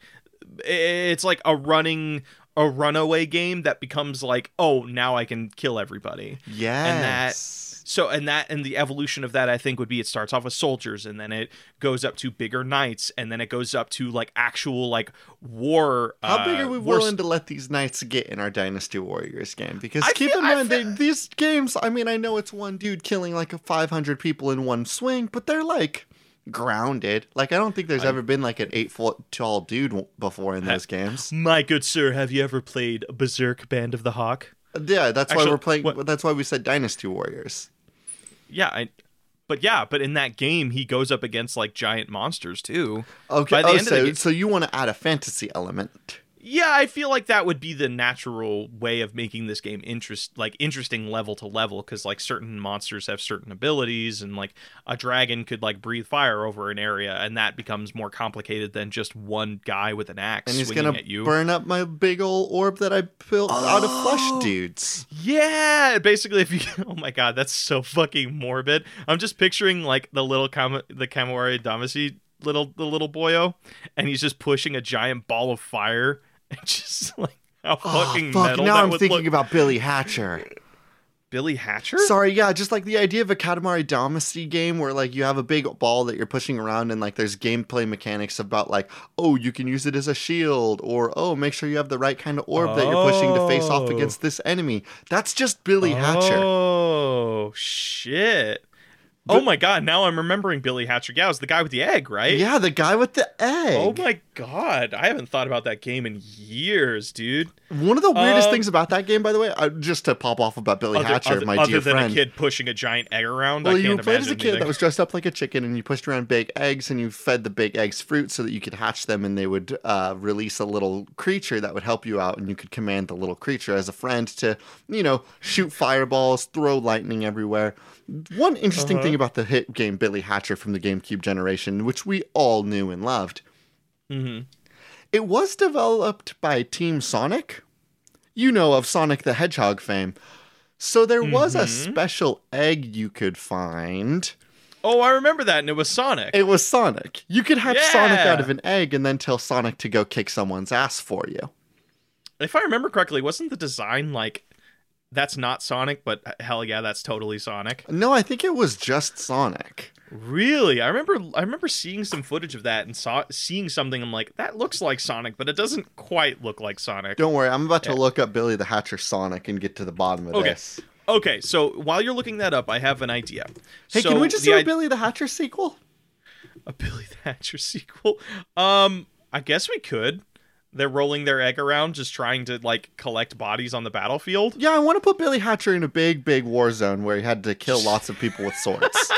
it's like a running, a runaway game that becomes like, oh, now I can kill everybody. yes. So and that and the evolution of that I think would be it starts off with soldiers and then it goes up to bigger knights and then it goes up to like actual like war. How big uh, are we war willing to let these knights get in our Dynasty Warriors game? Because I keep feel- in mind, feel- they, these games, I mean, I know it's one dude killing like 500 people in one swing, but they're like grounded. Like, I don't think there's ever been like an eight foot tall dude before in those games. My good sir, have you ever played Berserk Band of the Hawk? Yeah, that's why we're playing. what- That's why we said Dynasty Warriors. Yeah, I but yeah, but in that game he goes up against like giant monsters too. Okay, oh, end of the so, game- so you want to add a fantasy element. Yeah, I feel like that would be the natural way of making this game interest like interesting level to level cuz like certain monsters have certain abilities and like a dragon could like breathe fire over an area and that becomes more complicated than just one guy with an axe And he's at you. burn up my big old orb that I built out of Oh. flesh dudes. Yeah, basically, if you oh my god, that's so fucking morbid. I'm just picturing like the little Kam- the Kamawari Damacy little the little boyo, and he's just pushing a giant ball of fire, and just like how Oh, fucking fuck! metal Now I'm thinking look. about Billy Hatcher. Billy Hatcher? Sorry, yeah, just like the idea of a Katamari Damacy game where like you have a big ball that you're pushing around and like there's gameplay mechanics about like, oh, you can use it as a shield or oh, make sure you have the right kind of orb that you're pushing to face off Oh. against this enemy. That's just Billy Hatcher. Oh shit. Oh my god, now I'm remembering Billy Hatcher. Yeah, it was the guy with the egg, right? Yeah, the guy with the egg. Oh my god. I haven't thought about that game in years, dude. One of the weirdest Um, things about that game, by the way, uh, just to pop off about Billy Other, Hatcher, other- my other dear than a kid pushing a giant egg around. Well, I you played as a kid anything. that was dressed up like a chicken, and you pushed around big eggs, and you fed the big eggs fruit so that you could hatch them, and they would uh, release a little creature that would help you out, and you could command the little creature as a friend to, you know, shoot fireballs, throw lightning everywhere. One interesting Uh-huh. thing about the hit game Billy Hatcher from the GameCube generation, which we all knew and loved, Mhm. it was developed by Team Sonic. You know of Sonic the Hedgehog fame. So there was a Mhm. special egg you could find. Oh, I remember that, and it was Sonic. It was Sonic. You could hatch Sonic out of an egg and then tell Sonic to go kick someone's ass for you. if I remember correctly, wasn't the design like that's not Sonic, but hell yeah, that's totally Sonic. No, I think it was just Sonic. Really? I remember I remember seeing some footage of that and saw seeing something I'm like, that looks like Sonic, but it doesn't quite look like Sonic. Don't worry, I'm about to Yeah. look up Billy the Hatcher Sonic and get to the bottom of Okay. this. Okay, so while you're looking that up, I have an idea. Hey, So can we just the do a i- Billy the Hatcher sequel? a Billy Thatcher sequel? Um, I guess we could. They're rolling their egg around, just trying to like collect bodies on the battlefield. Yeah, I want to put Billy Hatcher in a big, big war zone where he had to kill lots of people with swords.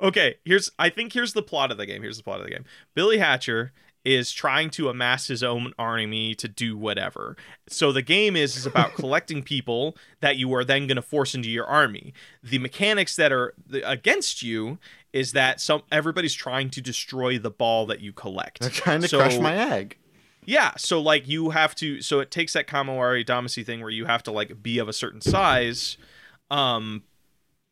okay, here's I think here's the plot of the game. Here's the plot of the game. Billy Hatcher is trying to amass his own army to do whatever. So the game is is about collecting people that you are then going to force into your army. The mechanics that are the, against you is that some everybody's trying to destroy the ball that you collect. They're trying to So- crush my egg. Yeah, so like you have to so it takes that Kamawari Damacy thing where you have to like be of a certain size um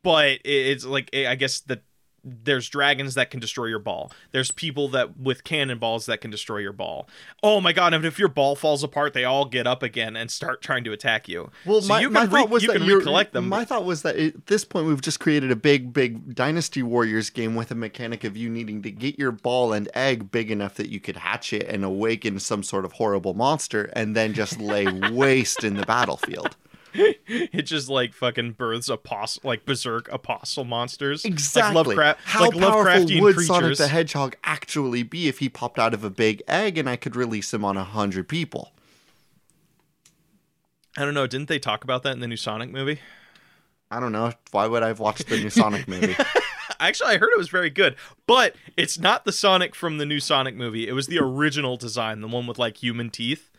but it- it's like I guess that there's dragons that can destroy your ball. There's people that with cannonballs that can destroy your ball. Oh my god, and if your ball falls apart, they all get up again and start trying to attack you. Well, So my, you my re- thought was you that recollect them. My thought was that at this point we've just created a big, big Dynasty Warriors game with a mechanic of you needing to get your ball and egg big enough that you could hatch it and awaken some sort of horrible monster, and then just lay waste in the battlefield. it just like fucking births apostle like berserk apostle monsters. Exactly. Like Lovecraft How like powerful Lovecraftian would creatures. Sonic the Hedgehog actually be if he popped out of a big egg and I could release him on a hundred people? I don't know, didn't they talk about that in the new Sonic movie? I don't know. Why would I have watched the new Sonic movie? Actually, I heard it was very good, but it's not the Sonic from the new Sonic movie. It was the original design, the one with like human teeth.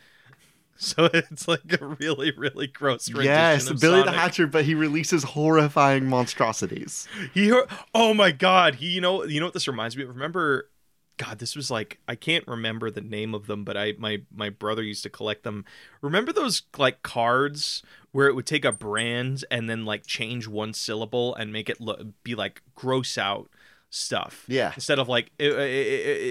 So it's like a really, really gross rendition yes, Billy the Hatcher, but he releases horrifying monstrosities. He, oh my god, he, you know, you know what this reminds me of? Remember, God, this was like I can't remember the name of them, but I my my brother used to collect them. Remember those like cards where it would take a brand and then like change one syllable and make it look be like gross out stuff. Yeah. Instead of like, it, it-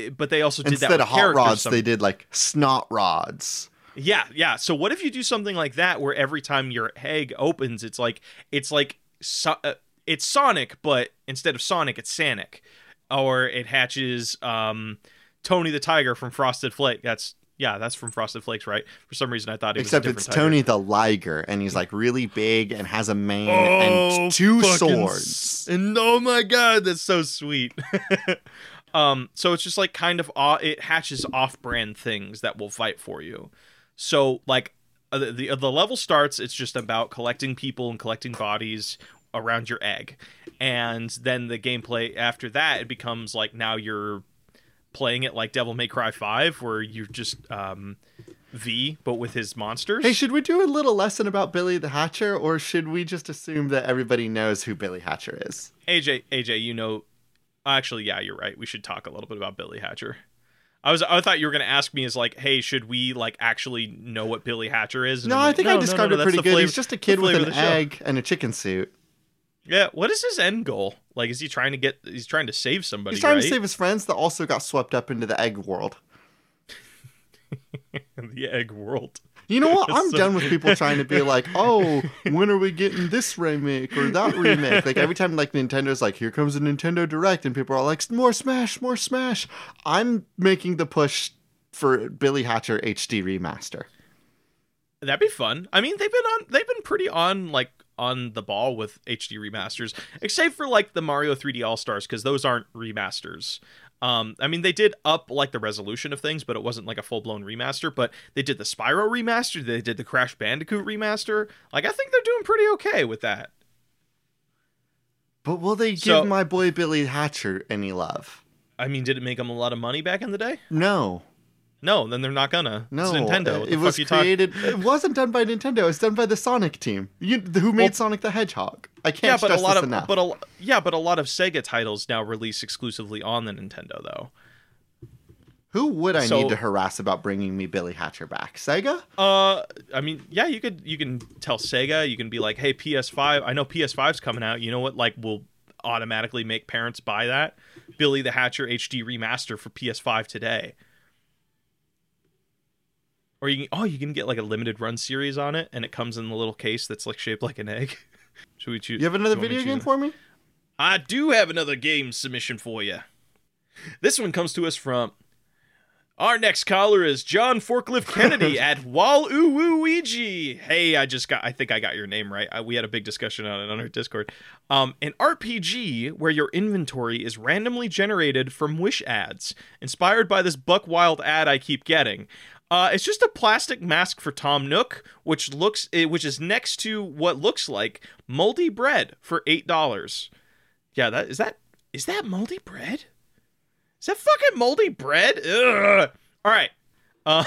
it- but they also did Instead that instead of hot rods, some- they did like snot rods. Yeah, yeah. So what if you do something like that where every time your egg opens, it's like it's like so, uh, it's Sonic, but instead of Sonic, it's Sonic, or it hatches um, Tony the Tiger from Frosted Flake. That's yeah, that's from Frosted Flakes, right? For some reason, I thought it Except was a it's tiger. Tony the Liger, and he's like really big and has a mane Oh, and two swords. s- And oh my god, that's so sweet. um, so it's just like kind of off, it hatches off-brand things that will fight for you. So like uh, the the, the level starts, it's just about collecting people and collecting bodies around your egg, and then the gameplay after that it becomes like now you're playing it like Devil May Cry Five, where you're just um, V, but with his monsters. Hey, should we do a little lesson about Billy the Hatcher, or should we just assume that everybody knows who Billy Hatcher is? AJ, AJ, you know, actually, yeah, you're right. We should talk a little bit about Billy Hatcher. I was, I thought you were gonna ask me is like, hey, should we like actually know what Billy Hatcher is? And No, I'm I think no, I no, described no, it pretty good. flavor- He's just a kid with an show. egg and a chicken suit. Yeah, what is his end goal? Like, is he trying to get? He's trying to save somebody. He's trying right? to save his friends that also got swept up into the egg world. the egg world. You know what? I'm So- done with people trying to be like, "Oh, when are we getting this remake or that remake?" Like every time, like Nintendo's like, "Here comes a Nintendo Direct," and people are like, "More Smash, more Smash." I'm making the push for Billy Hatcher HD remaster. That'd be fun. I mean, they've been on they've been pretty on like on the ball with HD remasters, except for like the Mario 3D All Stars because those aren't remasters. Um, I mean, they did up like the resolution of things, but it wasn't like a full blown remaster. But they did the Spyro remaster, they did the Crash Bandicoot remaster. Like, I think they're doing pretty okay with that. But will they give So- my boy Billy Hatcher any love? I mean, did it make him a lot of money back in the day? No, No, then they're not gonna. no. it's Nintendo. What It was created. It wasn't done by Nintendo. It was done by the Sonic team. You, who made Well- Sonic the Hedgehog? I can't yeah, but a lot this of enough. but a yeah, but a lot of Sega titles now release exclusively on the Nintendo though. Who would I So- need to harass about bringing me Billy Hatcher back? Sega? Uh, I mean, yeah, you could you can tell Sega, you can be like, hey, PS5, I know PS5's coming out. You know what? Like, we'll automatically make parents buy that Billy the Hatcher HD remaster for PS5 today. Or you can, oh, you can get like a limited run series on it, and it comes in the little case that's like shaped like an egg. Should we choose? You have another do you want me video game for me? I do have another game submission for you. This one comes to us from our next caller is John Forklift Kennedy at Waluigi. Hey, I just got I think I got your name right. I, we had a big discussion on it on our Discord. Um, an RPG where your inventory is randomly generated from wish ads, inspired by this Buck Wild ad I keep getting. Uh, it's just a plastic mask for Tom Nook, which looks which is next to what looks like moldy bread for eight dollars. Yeah, that is that is that moldy bread? Is that fucking moldy bread? Ugh. All right. Um,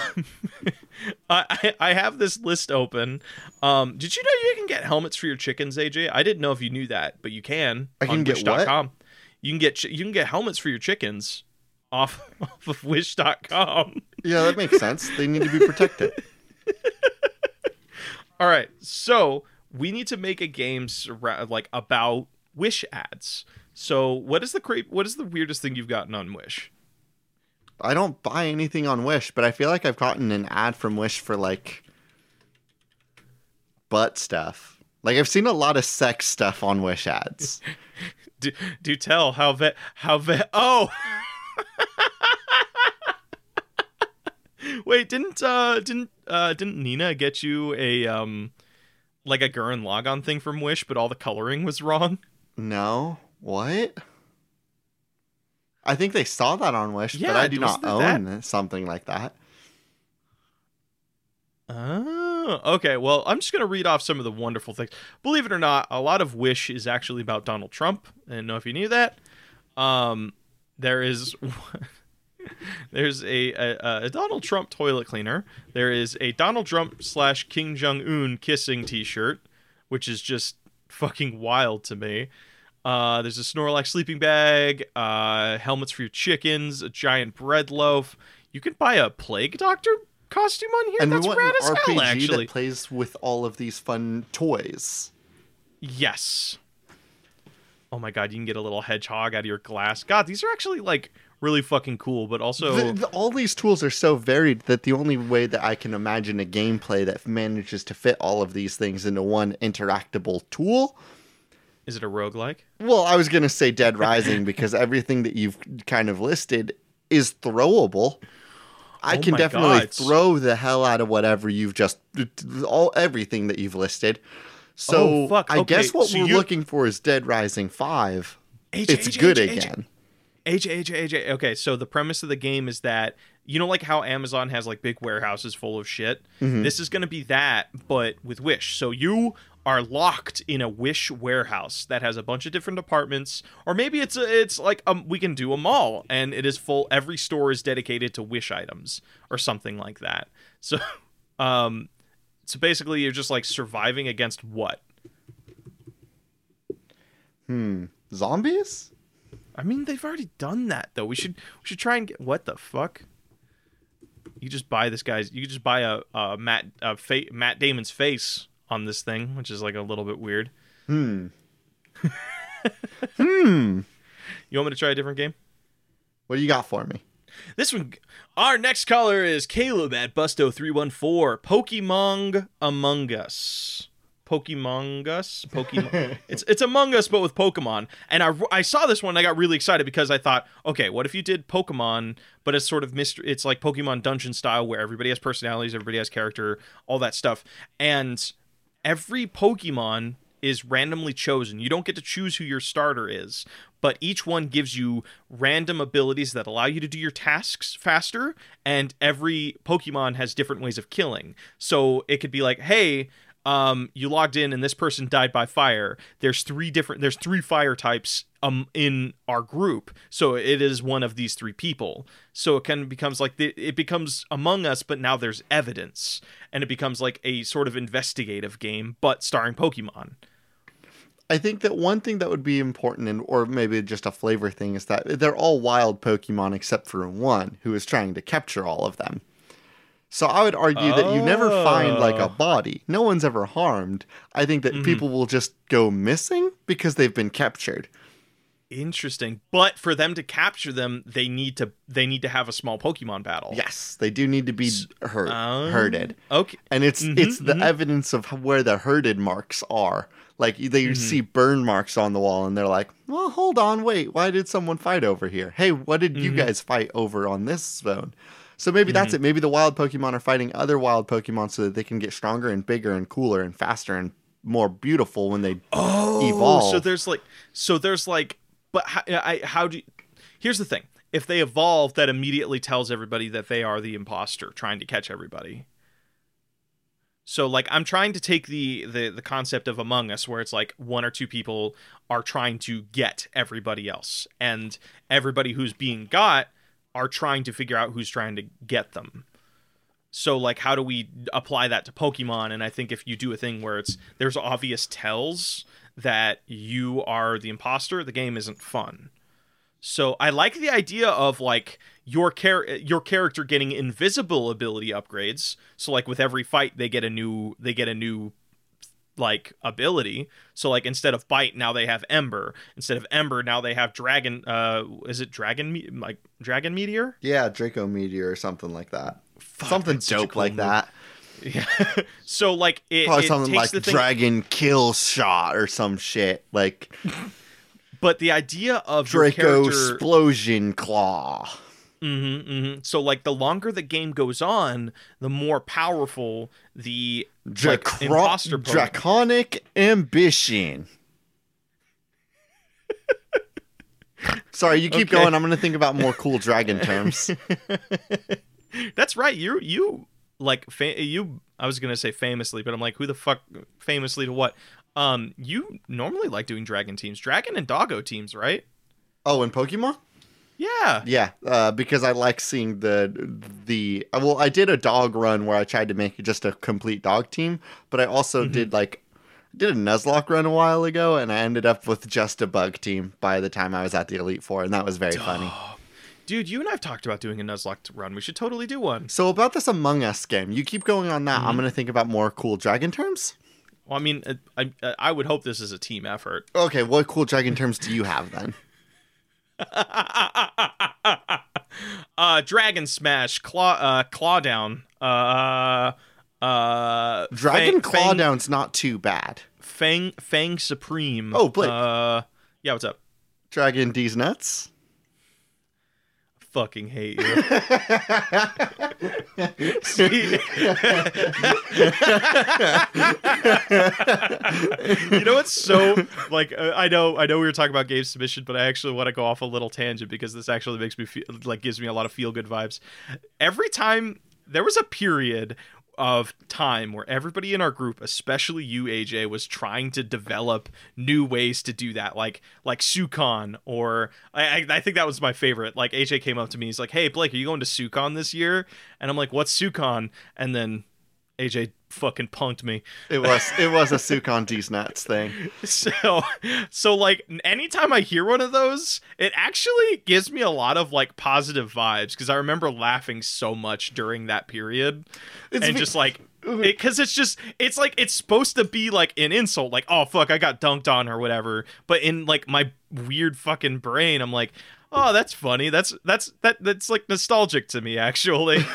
I I- have this list open. Um, did you know you can get helmets for your chickens, AJ? I didn't know if you knew that, but you can. I can on get what? You can get you can get helmets for your chickens off off of Wish.com. Yeah, that makes sense. They need to be protected. All right, so we need to make a game surra- like about Wish ads. So what is the cra- what is the weirdest thing you've gotten on Wish? I don't buy anything on Wish, but I feel like I've gotten an ad from Wish for like butt stuff. Like I've seen a lot of sex stuff on Wish ads. do, do tell how vet how vet oh wait didn't uh didn't uh didn't nina get you a um like a Gurren Lagann thing from wish but all the coloring was wrong? No, what? I think they saw that on Wish, but Yeah, I do not own something like that. oh okay. Well i'm just gonna read off some of the wonderful things. Believe it or not a lot of wish is actually about donald trump. I didn't know if you knew that. Um there is There's a, a, a Donald Trump toilet cleaner. There is a Donald Trump slash Kim Jong Un kissing T-shirt, which is just fucking wild to me. Uh, there's a Snorlax sleeping bag, uh, helmets for your chickens, a giant bread loaf. You can buy a plague doctor costume on here. and That's we want rad an as RPG hell, actually. that plays with all of these fun toys. Yes. Oh my god, you can get a little hedgehog out of your glass. God, these are actually like really fucking cool, but also The- the- all these tools are so varied that the only way that I can imagine a gameplay that manages to fit all of these things into one interactable tool. is it a roguelike? Well, I was going to say Dead Rising because everything that you've kind of listed is throwable. I Oh can definitely God. throw the hell out of whatever you've just all everything that you've listed. So Oh, fuck. I Okay, guess what so we're you- looking for is Dead Rising 5. AJ, It's AJ, good AJ, AJ. again. AJ, AJ, AJ. Okay, so the premise of the game is that you know, like how Amazon has like big warehouses full of shit. Mm-hmm. This is going to be that, but with Wish. So you are locked in a Wish warehouse that has a bunch of different departments, or maybe it's a, it's like um, we can do a mall, and it is full. Every store is dedicated to Wish items or something like that. So, um, so basically, you're just like surviving against what? Hmm. Zombies? I mean, they've already done that though. We should we should try and get what the fuck. You just buy this guy's. You just buy a, a Matt a fa- Matt Damon's face on this thing, which is like a little bit weird. Hmm. hmm. You want me to try a different game? What do you got for me? This one, our next caller is Caleb at Busto314. Pokemon Among Us. Pokemon Us? Pokemon. it's it's Among Us, but with Pokemon. And I, I saw this one, and I got really excited because I thought, okay, what if you did Pokemon, but it's sort of mystery? It's like Pokemon Dungeon style, where everybody has personalities, everybody has character, all that stuff, and every Pokemon is randomly chosen. You don't get to choose who your starter is, but each one gives you random abilities that allow you to do your tasks faster, and every Pokemon has different ways of killing. So it could be like, hey, um, you logged in and this person died by fire. There's three different there's three fire types um in our group. So it is one of these three people. So it kind of becomes like the, it becomes among us, but now there's evidence, and it becomes like a sort of investigative game, but starring Pokemon. I think that one thing that would be important, and or maybe just a flavor thing, is that they're all wild Pokemon except for one who is trying to capture all of them. So I would argue that you never find like a Oh. body. No one's ever harmed. I think that Mhm. people will just go missing because they've been captured. Interesting. But for them to capture them, they need to they need to have a small Pokemon battle. Yes, they do need to be hurt, Oh. herded. Okay. And it's Mhm, it's the mhm. evidence of where the herded marks are. Like they Mhm. see burn marks on the wall and they're like, "Well, hold on, wait. Why did someone fight over here? Hey, what did you Mhm. guys fight over on this zone?" So maybe that's Mm-hmm. it. Maybe the wild Pokemon are fighting other wild Pokemon so that they can get stronger and bigger and cooler and faster and more beautiful when they Oh, so there's like, so there's like, but how, I, how do? You, here's the thing: if they evolve, that immediately tells everybody that they are the imposter trying to catch everybody. So like, I'm trying to take the the the concept of Among Us, where it's like one or two people are trying to get everybody else, and everybody who's being got are trying to figure out who's trying to get them. So like how do we apply that to Pokemon? And I think if you do a thing where it's there's obvious tells that you are the imposter, the game isn't fun. So I like the idea of like your char- your character getting invisible ability upgrades. So like with every fight they get a new they get a new like ability. So like instead of bite now they have ember. Instead of ember now they have dragon uh is it dragon me- like dragon meteor? yeah, Draco Meteor or something like that. Fuck, something dope cool like move. that. Yeah. so like it, Probably it something takes like the thing, Dragon Kill Shot or some shit. Like but the idea of Draco character Explosion Claw. hmm hmm So like the longer the game goes on, the more powerful the like, imposter draconic ambition. Sorry, you keep Okay. going. I'm going to think about more cool dragon terms. That's right. You you like fa- you. I was gonna say famously, but I'm like, who the fuck famously to what? Um, you normally like doing dragon teams, dragon and doggo teams, right? Oh, and Pokemon? Yeah. Yeah, uh, because I like seeing the the. Well, I did a dog run where I tried to make just a complete dog team, but I also Mm-hmm. did like did a Nuzlocke run a while ago, and I ended up with just a bug team by the time I was at the Elite Four, and that was very funny. Dude, you and I've talked about doing a Nuzlocke run. We should totally do one. So about this Among Us game, you keep going on that. Mm-hmm. I'm going to think about more cool dragon terms. Well, I mean, I I would hope this is a team effort. Okay, what cool dragon terms do you have then? uh, Dragon Smash, Claw, uh, Claw Down, uh, uh, Dragon Fang, Claw Fang, Down's not too bad. Fang, Fang Supreme. Oh, Blake. Uh, yeah, what's up? Dragon D's nuts. Fucking hate you. See? you know what's so like uh, I know I know we were talking about game submission, but I actually want to go off a little tangent because this actually makes me feel like gives me a lot of feel good vibes. Every time there was a period of time where everybody in our group, especially you, AJ, was trying to develop new ways to do that, like like Sukon, or I, I think that was my favorite. Like AJ came up to me, he's like, "Hey Blake, are you going to Sukon this year?" And I'm like, "What's Sukon?" And then AJ fucking punked me. It was it was a Sukon D's nuts thing. So, so like anytime I hear one of those, it actually gives me a lot of like positive vibes because I remember laughing so much during that period, It's and be- just like because it's just it's like it's supposed to be like an insult, like oh fuck, I got dunked on or whatever. But in like my weird fucking brain, I'm like. Oh, that's funny. That's that's that that's like nostalgic to me actually.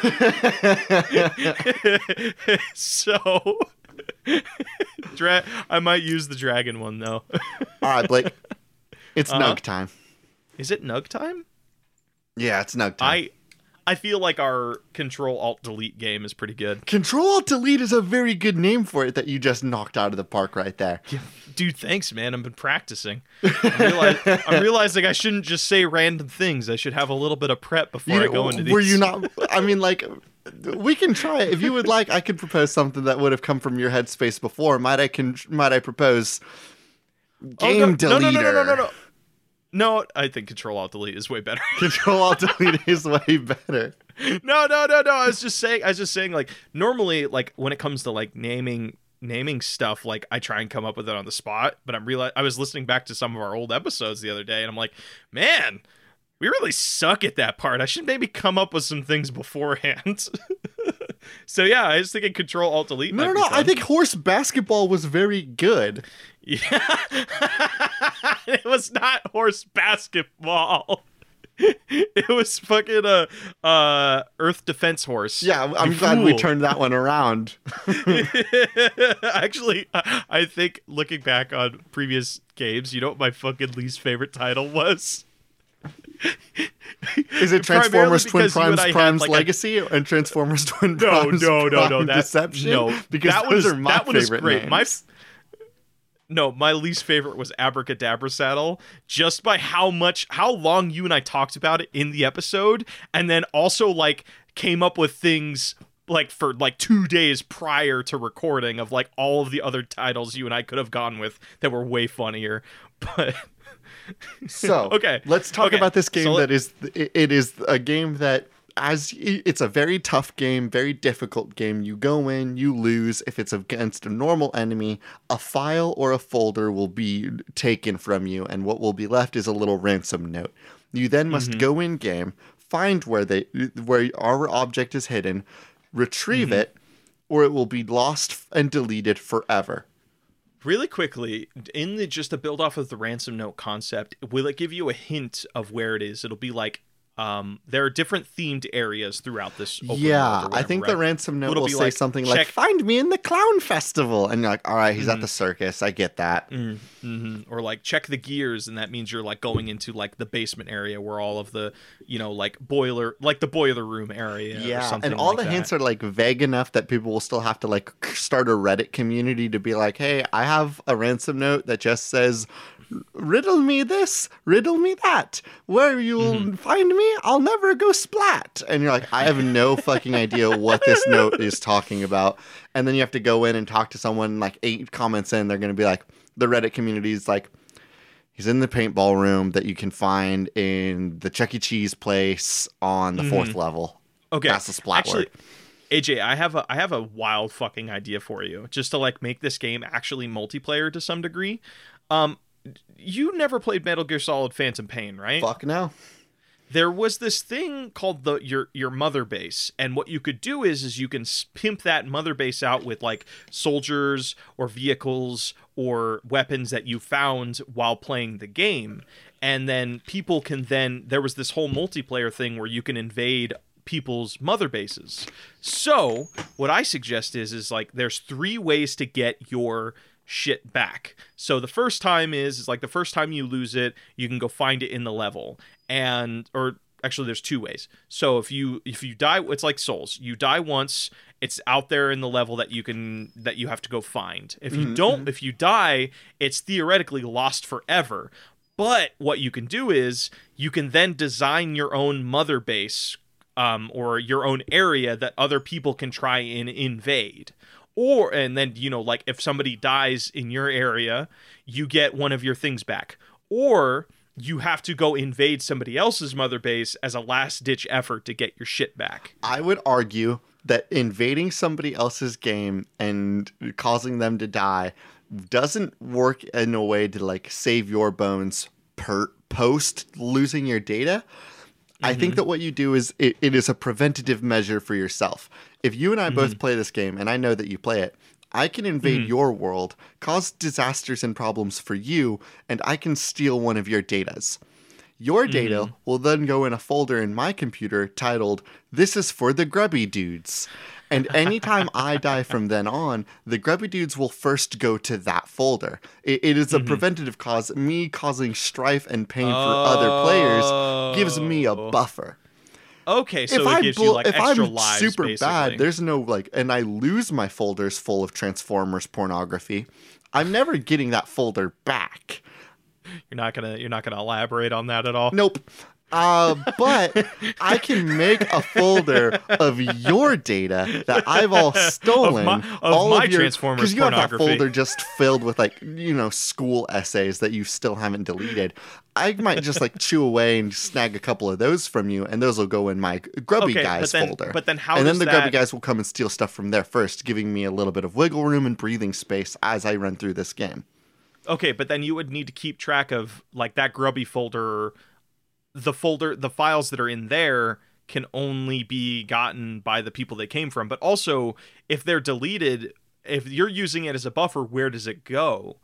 so Dra- I might use the dragon one though. All right, Blake. It's Uh-huh. nug time. Is it Nug time? Yeah, it's nug time. I I feel like our Control Alt Delete game is pretty good. Control Alt Delete is a very good name for it that you just knocked out of the park right there. Yeah. Dude, thanks, man. I've been practicing. I'm, reali- I'm realizing I shouldn't just say random things. I should have a little bit of prep before I go into these. were you not? I mean, like, we can try it if you would like. I could propose something that would have come from your headspace before. Might I can? Might I propose? Oh, Game no, deleter. no, no, no, no, no, no, no. I think Control Alt Delete is way better. Control Alt Delete is way better. no, no, no, no. I was just saying. I was just saying. Like normally, like when it comes to like naming naming stuff, like I try and come up with it on the spot. But I'm real. I was listening back to some of our old episodes the other day, and I'm like, man, we really suck at that part. I should maybe come up with some things beforehand. so yeah, I was thinking Control Alt Delete. No, no, no. I think horse basketball was very good. Yeah. it was not horse basketball. It was fucking a uh, Earth Defense Horse. Yeah, I'm You glad we turned that one around. Actually, I think looking back on previous games, you know what my fucking least favorite title was? Is it Transformers Twin Primes had, Prime's like, a- Legacy and Transformers Twin No, Primes no, no, no. Prime That Deception? no, because that those was are my that one is favorite great. My names. No, my least favorite was Abracadabra Saddle, just by how much, how long you and I talked about it in the episode, and then also like came up with things like for like two days prior to recording of like all of the other titles you and I could have gone with that were way funnier, but. So Okay, let's talk okay. about this game So that is it is a game that as it's a very tough game, very difficult game. You go in, you lose. If it's against a normal enemy, a file or a folder will be taken from you, and what will be left is a little ransom note. You then must Mm-hmm. go in game, find where they where our object is hidden, retrieve Mm-hmm. it, or it will be lost and deleted forever. Really quickly, in the just to build off of the ransom note concept, will it give you a hint of where it is? It'll be like um there are different themed areas throughout this open world or yeah, I think right? the ransom note It'll will say like, something check- like "Find me in the clown festival," and you're like, "All right, he's Mm-hmm. at the circus. I get that." hmm or like check the gears and that means you're like going into like the basement area where all of the you know like boiler like the boiler room area or Yeah, and all like the that. hints are like vague enough that people will still have to like start a Reddit community to be like, "Hey, I have a ransom note that just says." Riddle me this, riddle me that. Where you'll Mm-hmm. find me, I'll never go splat. And you're like, I have no fucking idea what this note is talking about. And then you have to go in and talk to someone like eight comments in. They're going to be like, the Reddit community is like, he's in the paintball room that you can find in the Chuck E. Cheese place on the fourth level. Mm-hmm. okay That's the splat actually word. AJ, I have a I have a wild fucking idea for you, just to like make this game actually multiplayer to some degree. Um, you never played Metal Gear Solid Phantom Pain, right? Fuck no. there was this thing called the your your mother base and what you could do is is you can pimp that mother base out with like soldiers or vehicles or weapons that you found while playing the game and then people can then there was this whole multiplayer thing where you can invade people's mother bases so what i suggest is is like there's three ways to get your shit back. So the first time is is like the first time you lose it, you can go find it in the level. And or actually there's two ways. So if you if you die it's like souls. You die once, it's out there in the level that you can that you have to go find. If you don't if you die, it's theoretically lost forever. But what you can do is you can then design your own mother base um, or your own area that other people can try and invade or and then you know like if somebody dies in your area you get one of your things back or you have to go invade somebody else's mother base as a last ditch effort to get your shit back I would argue that invading somebody else's game and causing them to die doesn't work in a way to like save your bones per post losing your data. I think mm-hmm. that what you do is it, it is a preventative measure for yourself. If you and I both play this game, and I know that you play it, I can invade your world, cause disasters and problems for you, and I can steal one of your datas. Your data Mm-hmm. will then go in a folder in my computer titled "This is for the grubby dudes." And anytime I die from then on, the grubby dudes will first go to that folder. It, it is a Mm-hmm. preventative cause. Me causing strife and pain for other players gives me a Oh. buffer Okay, so if it I gives blo- you like if extra I'm lives. super basically. bad, there's no like, and I lose my folders full of Transformers pornography. I'm never getting that folder back. you're not gonna you're not gonna elaborate on that at all. Nope. Uh, but I can make a folder of your data that I've all stolen. my- of all my of your, Transformers Because you have that folder just filled with like you know school essays that you still haven't deleted. I might just like chew away and snag a couple of those from you, and those will go in my grubby Okay, guys but then folder. but then how and then the that, grubby guys will come and steal stuff from there first, giving me a little bit of wiggle room and breathing space as I run through this game. Okay, but then you would need to keep track of like that grubby folder the folder the files that are in there can only be gotten by the people they came from. But also if they're deleted, if you're using it as a buffer, where does it go?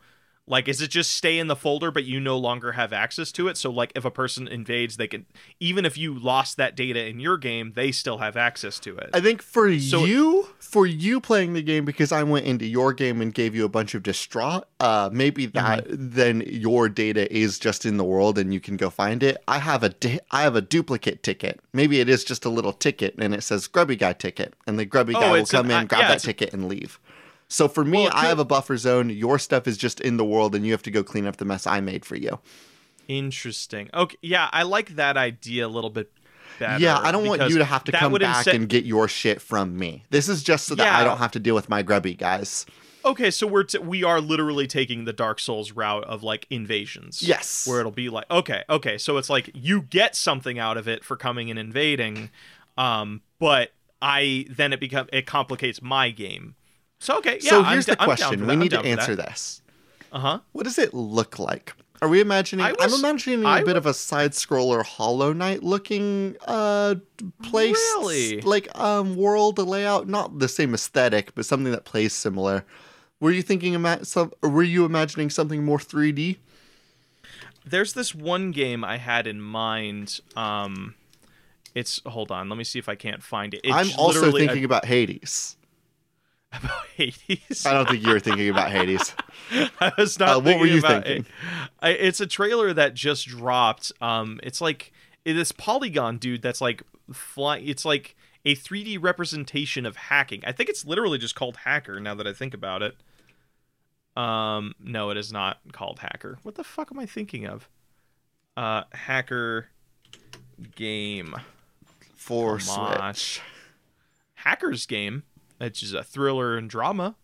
Like is it just stay in the folder but you no longer have access to it? So like if a person invades, they can even if you lost that data in your game, they still have access to it. I think for So- you, for you playing the game, because I went into your game and gave you a bunch of distraught, uh, maybe that then your data is just in the world and you can go find it. I have a di- I have a duplicate ticket. Maybe it is just a little ticket and it says Grubby Guy ticket, and the Grubby Oh, Guy will it's an- come in, grab yeah, that ticket, and leave. So for me, Well, I have a buffer zone. Your stuff is just in the world, and you have to go clean up the mess I made for you. Interesting. Okay, yeah, I like that idea a little bit better. yeah, I don't want you to have to come back and get your shit from me. This is just so that I don't have to deal with my grubby guys. Okay, so we're t- we are literally taking the Dark Souls route of like invasions. Yes. Where it'll be like, okay, okay, so it's like you get something out of it for coming and invading, um, but I then it become it complicates my game. So okay, yeah. so here's d- the question. We need to answer that. this. Uh huh. What does it look like? Are we imagining? Was- I'm imagining a bit of a side scroller Hollow Knight looking uh place, Really? like um world layout. Not the same aesthetic, but something that plays similar. Were you thinking about some? Were you imagining something more 3D? There's this one game I had in mind. Um, it's hold on, let me see if I can't find it. It's I'm also literally a- thinking about Hades. About Hades. I don't think you were thinking about Hades. I was not. Uh, what were you thinking? It. I, it's a trailer that just dropped. Um, it's like it- this Polygon dude that's like fly. It's like a 3D representation of hacking. I think it's literally just called Hacker. Now that I think about it. Um, no, it is not called Hacker. What the fuck am I thinking of? Uh, Hacker game. For Come on. Switch. Hackers game, which is a thriller and drama.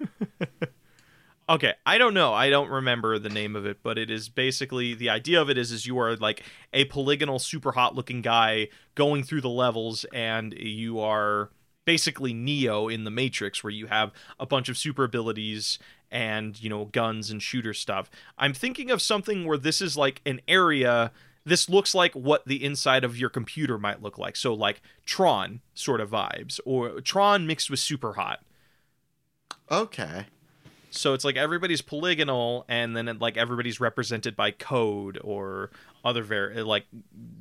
okay, I don't know. I don't remember the name of it, but it is basically the idea of it is is you are like a polygonal, super hot looking guy going through the levels, and you are basically Neo in the Matrix, where you have a bunch of super abilities and you know guns and shooter stuff. I'm thinking of something where this is like an area this looks like what the inside of your computer might look like. So like Tron sort of vibes or Tron mixed with super hot. Okay. So it's like everybody's polygonal and then like everybody's represented by code or other var- eh, like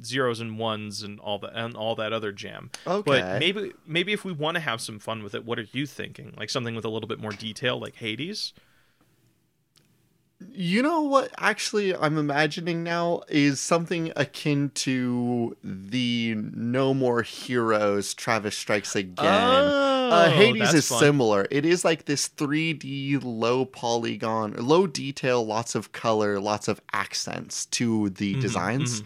zeros and ones and all that and all that other jam. Okay. But maybe maybe if we want to have some fun with it, what are you thinking? Like something with a little bit more detail like Hades? You know what actually I'm imagining now is something akin to the No More Heroes Travis Strikes Again. uh, Hades Oh, is fun. similar. It is like this 3D low polygon, low detail, lots of color, lots of accents to the Mm-hmm, designs.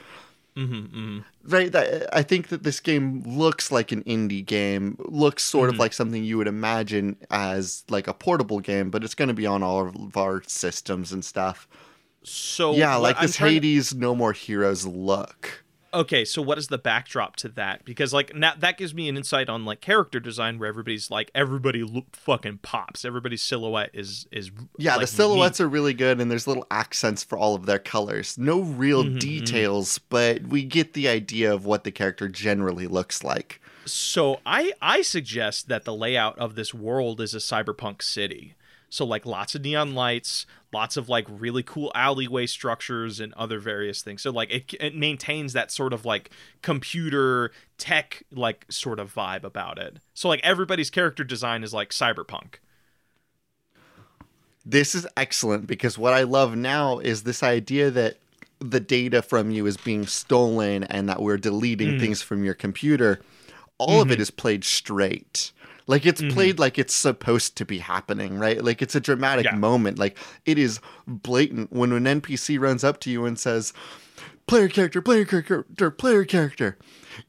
Mhm, mhm. Right, that, I think that this game looks like an indie game, looks sort Mhm. of like something you would imagine as like a portable game, but it's going to be on all of our systems and stuff. So yeah, like I'm this trying to- Hades No More Heroes look. Okay so what is the backdrop to that because like now that gives me an insight on like character design where everybody's like everybody look fucking pops everybody's silhouette is is Yeah, like, the silhouettes are really good, and there's little accents for all of their colors. No real Mhm, mhm. details, but we get the idea of what the character generally looks like. so i i suggest that the layout of this world is a cyberpunk city So like lots of neon lights, lots of like really cool alleyway structures and other various things. So like it, it maintains that sort of like computer tech like sort of vibe about it. So like everybody's character design is like cyberpunk. This is excellent because what I love now is this idea that the data from you is being stolen and that we're deleting Mm. things from your computer. All of it Mhm. is played straight. Like it's Mhm. played like it's supposed to be happening, right? Like it's a dramatic Yeah. moment. Like it is blatant when an NPC runs up to you and says, Player character, player character, player character.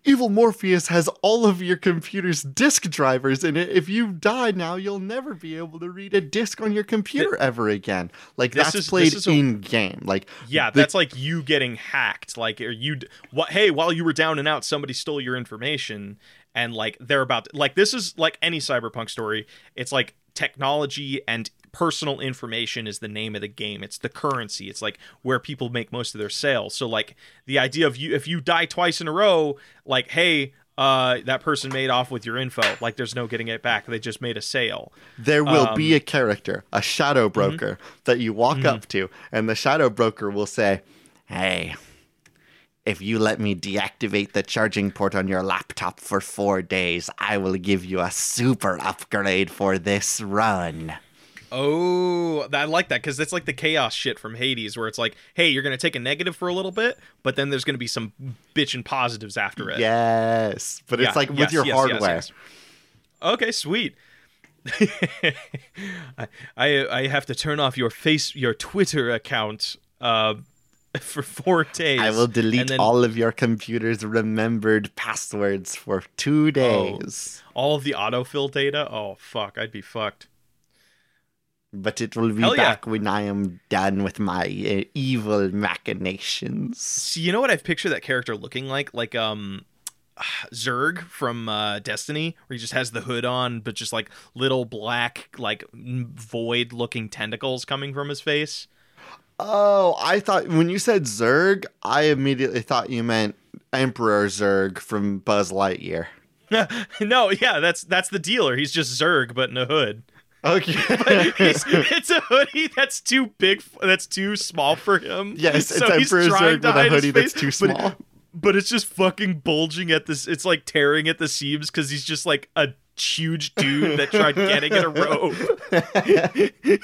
Evil Morpheus has all of your computer's disk drivers in it. If you die now, you'll never be able to read a disk on your computer ever again. Like This that's is- played is a- in game. Like Yeah, the- that's like you getting hacked. Like, or you, what? Hey, while you were down and out, somebody stole your information, and like they're about to, like this is like any cyberpunk story. It's like technology and personal information is the name of the game. It's the currency. It's like where people make most of their sales. So like the idea of you, if you die twice in a row, like hey. Uh, that person made off with your info. Like, there's no getting it back. They just made a sale. There will Um, be a character, a shadow broker, that you walk up to, and the shadow broker will say, Hey, if you let me deactivate the charging port on your laptop for four days, I will give you a super upgrade for this run. Oh, I like that because it's like the chaos shit from Hades, where it's like, hey, you're gonna take a negative for a little bit, but then there's gonna be some bitchin' positives after it. Yes, but Yeah, it's like with yes, your yes, hardware. yes. Okay, sweet. I, I I have to turn off your face your Twitter account uh for four days. I will delete then all of your computer's remembered passwords for two days. all of the autofill data. Oh fuck, I'd be fucked. But it will be Hell yeah. back when I am done with my uh, evil machinations. See, you know what I've pictured that character looking like? Like um Zerg from uh, Destiny, where he just has the hood on, but just like little black, like void looking tentacles coming from his face. Oh, I thought when you said Zerg, I immediately thought you meant Emperor Zurg from Buzz Lightyear. no, yeah, that's that's the dealer. He's just Zurg, but in a hood. Okay. It's a hoodie that's too big. That's too small for him. yes, it's So he's Emperor Zurg with a hoodie that's too but- small. but it's just fucking bulging at this. It's like tearing at the seams because he's just like a huge dude that tried getting in a rope.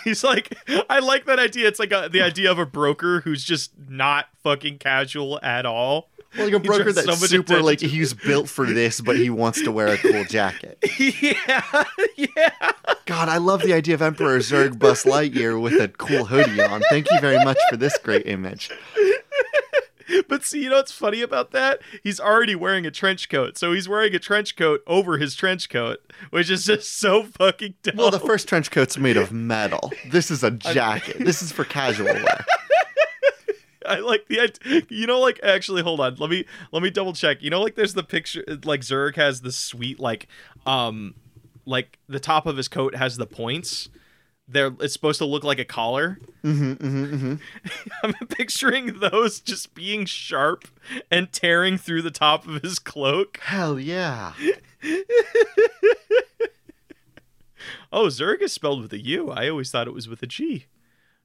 he's like, I like that idea. It's like a, the idea of a broker who's just not fucking casual at all. Well, like a broker that's so super attention like he's built for this, but he wants to wear a cool jacket. yeah, yeah. God, I love the idea of Emperor Zurg Buzz Lightyear with a cool hoodie on. Thank you very much for this great image. But see, you know what's funny about that? He's already wearing a trench coat, so he's wearing a trench coat over his trench coat, which is just so fucking dumb. Well, the first trench coat's made of metal. This is a jacket. This is for casual wear. I like the idea. You know, like actually, hold on. Let me let me double check. You know, like there's the picture. Like Zurg has the sweet like, um, like the top of his coat has the points. There, it's supposed to look like a collar. hmm hmm hmm I'm picturing those just being sharp and tearing through the top of his cloak. Hell yeah. Oh, Zurg is spelled with a U. I always thought it was with a G.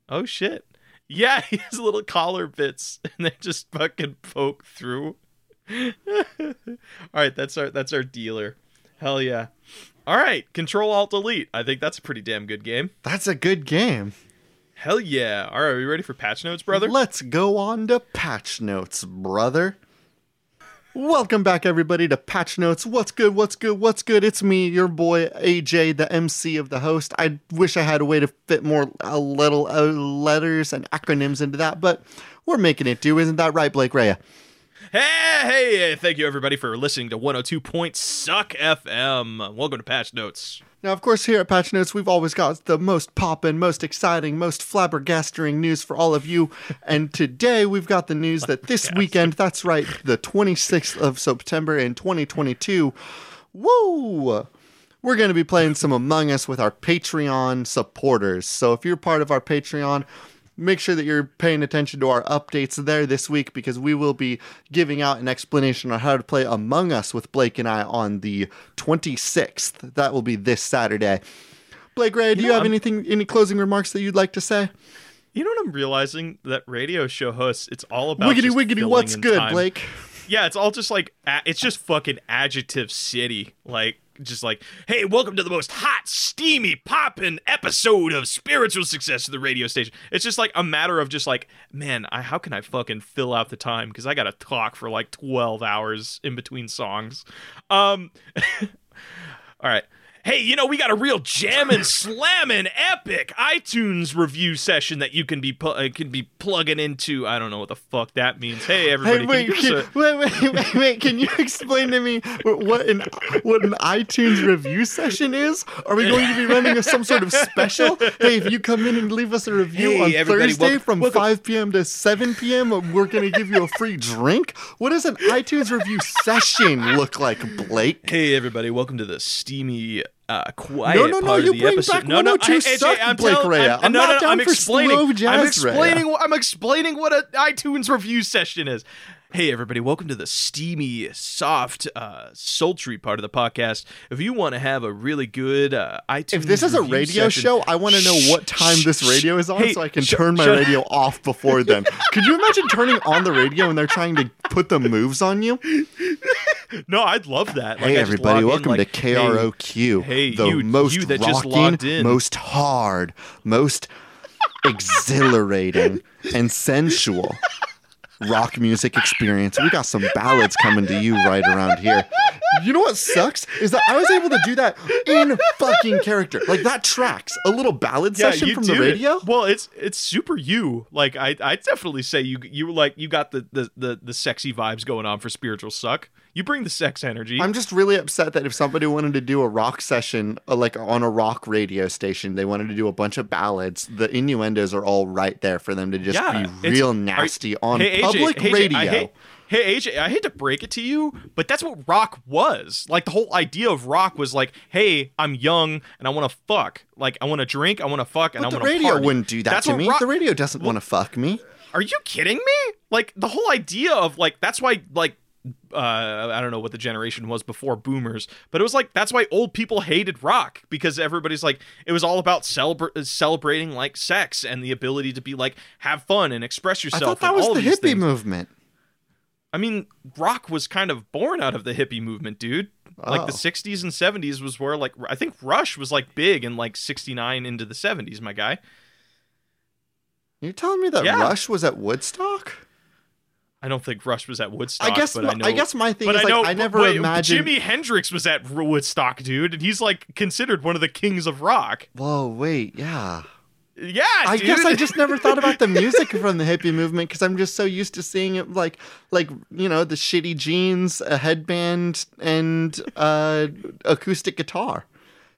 Oh shit. Yeah, he has little collar bits and they just fucking poke through. All right, that's our that's our dealer. Hell yeah. All right, Control Alt Delete. I think that's a pretty damn good game. That's a good game. Hell yeah. All right, are you ready for patch notes, brother? Let's go on to patch notes, brother. Welcome back, everybody, to Patch Notes. What's good? What's good? What's good? It's me, your boy AJ, the MC of the host. I wish I had a way to fit more uh, little uh, letters and acronyms into that, but we're making it do. Isn't that right, Blake Rea? Hey, hey, thank you everybody for listening to 102 Point Suck FM. Welcome to Patch Notes. Now, of course, here at Patch Notes, we've always got the most poppin', most exciting, most flabbergasting news for all of you. And today we've got the news that this weekend, that's right, the 26th of September in 2022, woo! We're going to be playing some Among Us with our Patreon supporters. So if you're part of our Patreon, make sure that you're paying attention to our updates there this week because we will be giving out an explanation on how to play Among Us with Blake and I on the 26th. That will be this Saturday. Blake Rea, do You you, have I'm- anything, any closing remarks that you'd like to say? You know what I'm realizing? That radio show hosts, it's all about Wiggity wiggity, what's good, time. Blake? Yeah, it's all just like it's just fucking adjective city. Like just like, hey, welcome to the most hot, steamy, poppin' episode of spiritual success of the radio station. It's just like a matter of just like, man, I how can I fucking fill out the time because I gotta talk for like twelve hours in between songs. Um, all right. Hey, you know, we got a real jammin', slammin', epic iTunes review session that you can be pu- uh, can be plugging into. I don't know what the fuck that means. Hey, everybody, Hey, can wait, you can, a- wait, wait, wait, wait! Can you explain to me what, an what an iTunes review session is? Are we going to be running a, some sort of special? Hey, if you come in and leave us a review Hey, on Thursday welcome- from welcome- 5 p.m. to 7 p.m., we're going to give you a free drink. What does an iTunes review session look like, Blake? Hey everybody, welcome to the steamy, uh, quiet No, no, no, you bring episode. back no, no, 102 I- AJ, suck, I'm Blake tell-. I'm, I'm no, not no, down I'm for explaining. slow I'm jazz, Rea. I'm explaining what an iTunes review session is. Hey everybody, welcome to the steamy, soft, uh, sultry part of the podcast. If you want to have a really good uh, iTunes, If this is a radio session- show, I want to know what time this radio is on Hey, so I can sh- turn my shut- radio off before then. Could you imagine turning on the radio and they're trying to put the moves on you? No, I'd love that. Like, hey, everybody, log in, welcome like, to KROQ. hey, the you- most you that just rocking, logged in. most hard, most exhilarating, and sensual rock music experience. We got some ballads coming to you right around here. You know what sucks is that I was able to do that in fucking character. Like that tracks a little ballad session from the do it. radio. Well, it's it's super you. Like I I definitely say you you like you got the the the, the sexy vibes going on for spiritual suck. You bring the sex energy. I'm just really upset that if somebody wanted to do a rock session, uh, like on a rock radio station, they wanted to do a bunch of ballads. The innuendos are all right there for them to just Yeah, be real nasty on hey, public AJ, radio. Hate, hey AJ, I hate to break it to you, but that's what rock was. Like the whole idea of rock was like, hey, I'm young and I want to fuck. Like I want to drink, I want to fuck, and but I want to The radio party. wouldn't do that That's to me. rock- the radio doesn't want to fuck me. Are you kidding me? Like the whole idea of like that's why like uh I don't know what the generation was before boomers, but it was like that's why old people hated rock because everybody's like it was all about celebra- celebrating like sex and the ability to be like have fun and express yourself. I thought that was the hippie things. movement. I mean, rock was kind of born out of the hippie movement, dude. Like the Oh. 60s and 70s was where like I think Rush was like big in like 69 into the 70s, my guy. You're telling me that Yeah. Rush was at Woodstock? I don't think Rush was at Woodstock, I guess. but my, I know I guess my thing but is I like know I never but imagined. Jimi Hendrix was at Woodstock, dude, and he's like considered one of the kings of rock. Whoa, wait, yeah. Yeah, I dude. guess I just never thought about the music from the hippie movement because I'm just so used to seeing it like, like you know, the shitty jeans, a headband, and uh, acoustic guitar.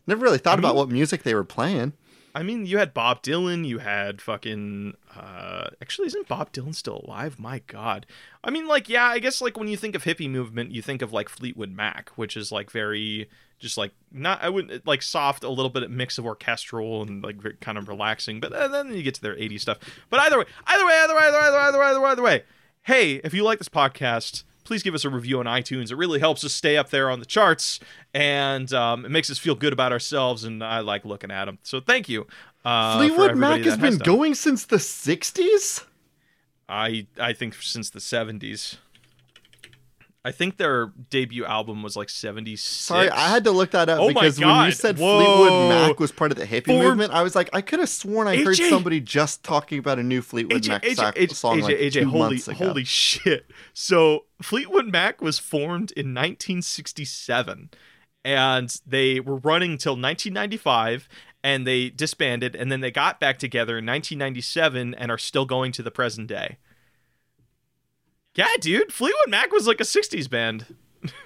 Never really thought I about what music they were playing. I mean, you had Bob Dylan, you had fucking. Uh, actually, isn't Bob Dylan still alive? My God. I mean, like, yeah, I guess like when you think of hippie movement, you think of like Fleetwood Mac, which is like very just like not I wouldn't like soft, a little bit of mix of orchestral and like very, kind of relaxing. But then- then you get to their 80s stuff. But either way, either way, either way, either way, either way, either way, either way. Hey, if you like this podcast. Please give us a review on iTunes. It really helps us stay up there on the charts, and um, it makes us feel good about ourselves. And I like looking at them. So thank you. Uh, Fleetwood Mac has been going since the '60s. I I think since the seventies. I think their debut album was like seventy six. Sorry, I had to look that up Oh because when you said Whoa. Fleetwood Mac was part of the hippie movement, I was like, I could have sworn I heard somebody just talking about a new Fleetwood AJ, Mac AJ, sac- AJ, song AJ, like AJ, two holy, months ago. holy shit! So Fleetwood Mac was formed in 1967, and they were running till 1995, and they disbanded, and then they got back together in 1997, and are still going to the present day. Yeah, dude, Fleetwood Mac was like a 60s band.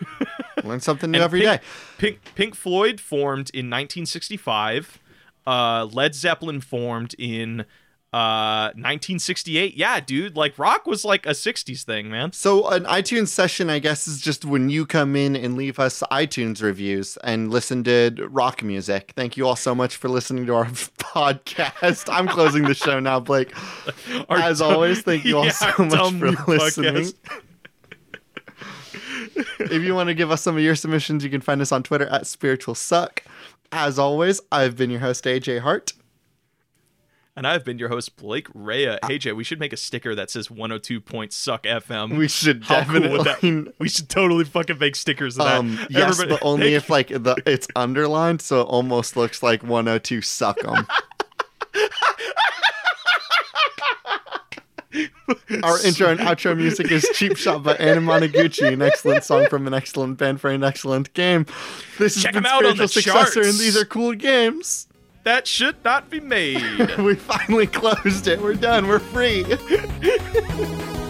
Learn something new every day. Pink, Pink Pink Floyd formed in 1965. Uh, Led Zeppelin formed in uh 1968. Yeah, dude, like rock was like a 60s thing, man. So an iTunes session, I guess, is just when you come in and leave us iTunes reviews and listen to rock music. Thank you all so much for listening to our podcast. I'm closing the show now, Blake. Our As dumb- always, thank you all Yeah, so much for listening. if you want to give us some of your submissions, you can find us on Twitter at Spiritual Suck. As always, I've been your host, AJ Hart. And I've been your host, Blake Rea. Hey, Jay, we should make a sticker that says 102 point suck FM. We should How cool definitely. that? We should totally fucking make stickers of that. Um, yes, Everybody- but only if like the it's underlined, so it almost looks like 102 suck 'em. Our intro and outro music is Cheap Shot by Anamanaguchi, an excellent song from an excellent band for an excellent game. This Check has 'em been out on the Spiritual Successor, and these are cool games. That should not be made. We finally closed it. We're done. We're free.